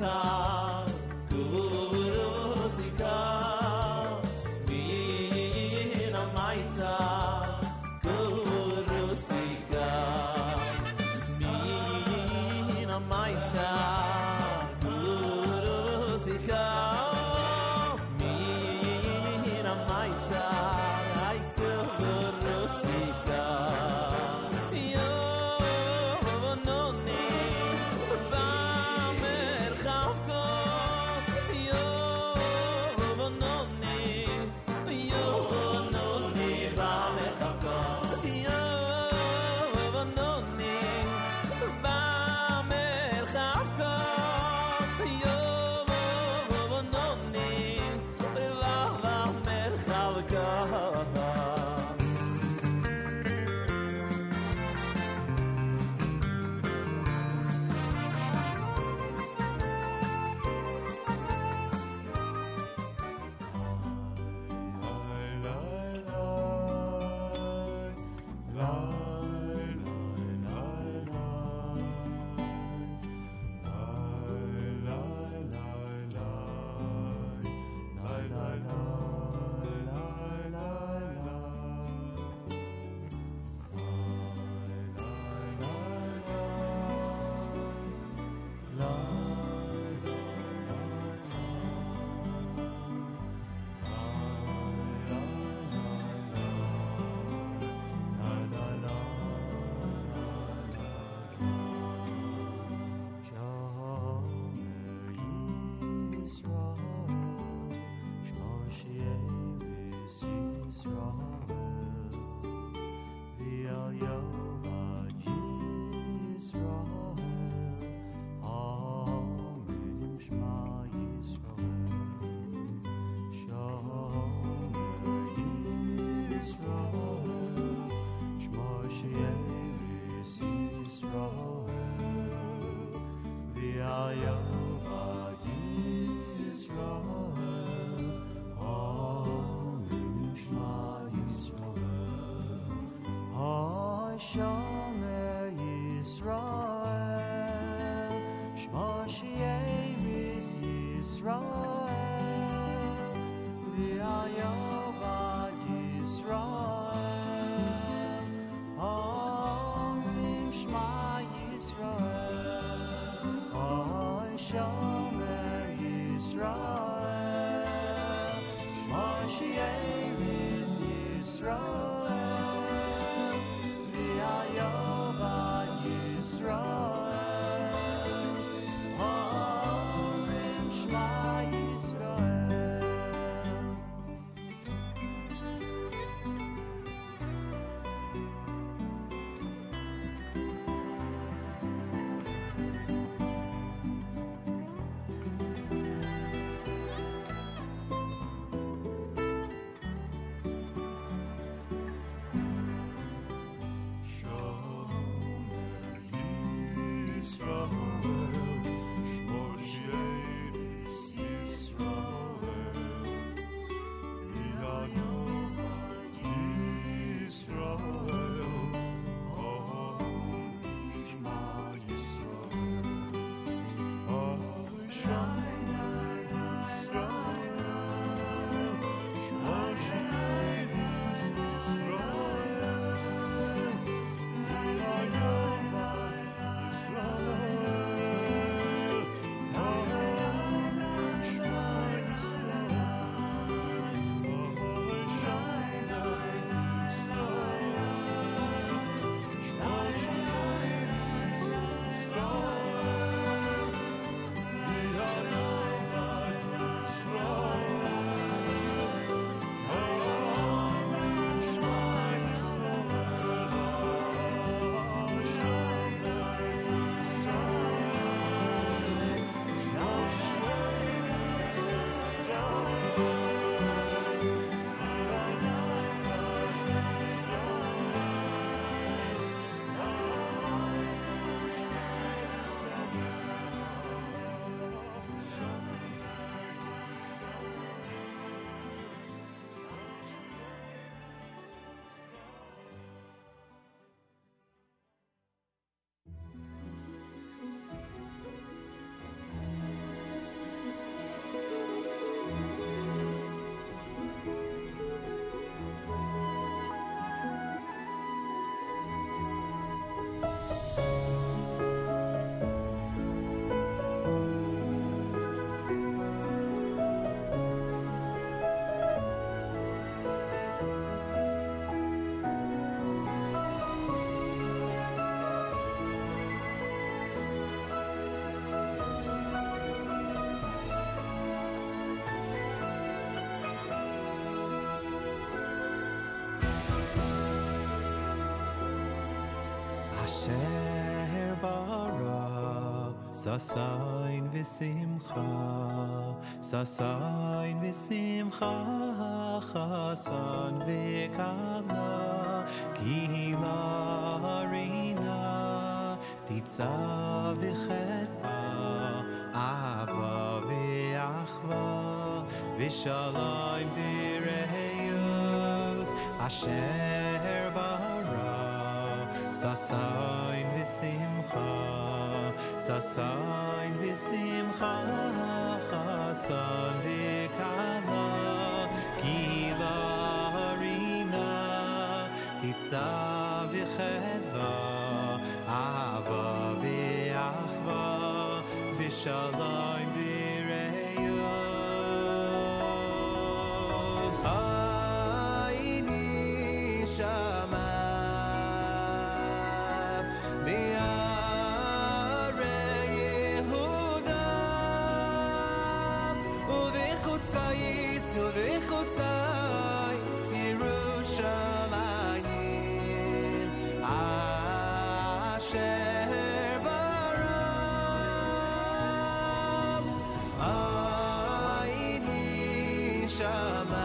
time. Shma She'eris Asher bara sasayin v'simcha, sasayin v'simcha, chasan v'kala, gila harina, titza v'chetva, ahava v'achva, v'shalayim v'reyus, Asher sasayn visim kha sasayn visim kha sas dikana gilari na ditza vi khada avo be her borab ayne shama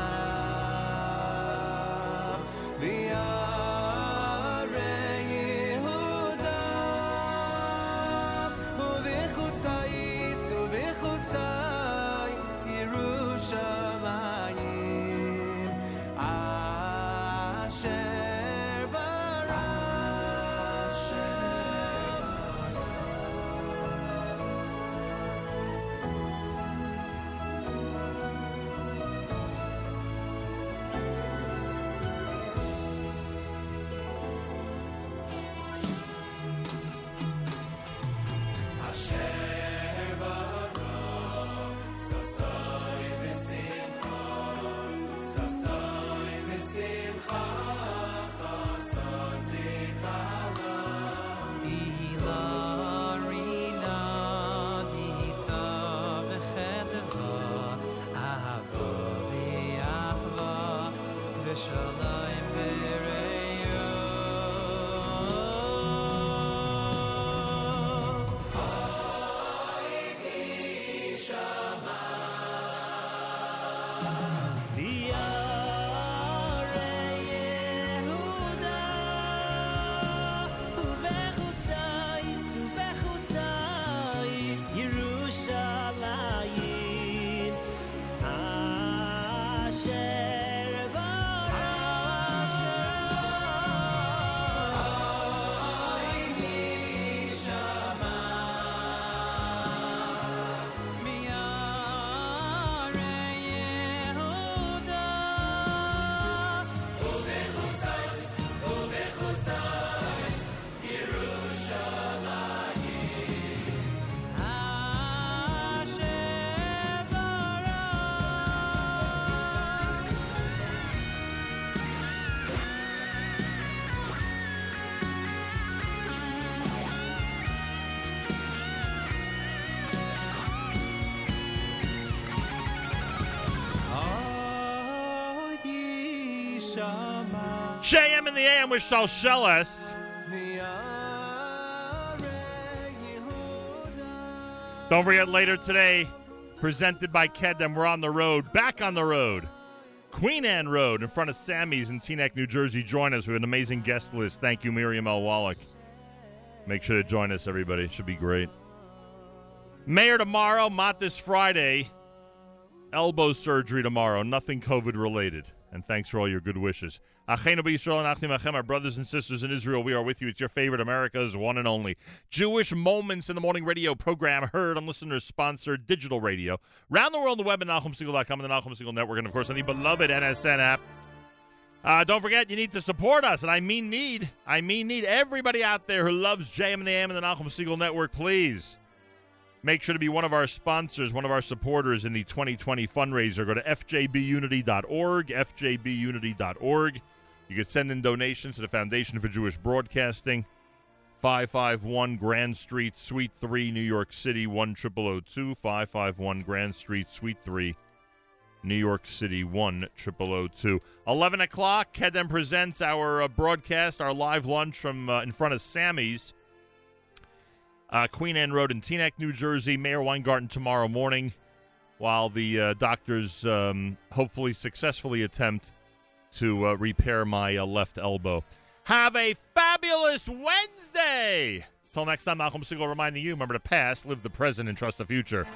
The AM with Shalshelis. Don't forget later today, presented by Kedem, we're on the road, back on the road. Queen Anne Road in front of Sammy's in Teaneck, New Jersey. Join us. We have an amazing guest list. Thank you, Miriam L. Wallach. Make sure to join us, everybody. It should be great. Mayor tomorrow, Mott this Friday. Elbow surgery tomorrow. Nothing COVID related. And thanks for all your good wishes. Achenu b'Yisrael and our brothers and sisters in Israel, we are with you. It's your favorite America's one and only Jewish Moments in the Morning radio program, heard on listeners-sponsored digital radio. Round the world, the web at NachumSegal.com and the Nachum Segal Network, and of course on the beloved NSN app. Uh, don't forget, you need to support us, and I mean need. I mean need. Everybody out there who loves JM in the AM and the Nachum Segal Network, please make sure to be one of our sponsors, one of our supporters in the 2020 fundraiser. Go to fjbunity.org, fjbunity.org. You can send in donations to the Foundation for Jewish Broadcasting, 551 Grand Street, Suite 3, New York City, 10002, 551 Grand Street, Suite 3, New York City, 10002. 11 o'clock, Kedem presents our uh, broadcast, our live lunch from uh, in front of Sammy's uh, Queen Anne Road in Teaneck, New Jersey. Meir Weingarten tomorrow morning, while the uh, doctors um, hopefully successfully attempt to uh, repair my uh, left elbow. Have a fabulous Wednesday. Till next time, Nachum Segal reminding you: remember the past, live the present, and trust the future.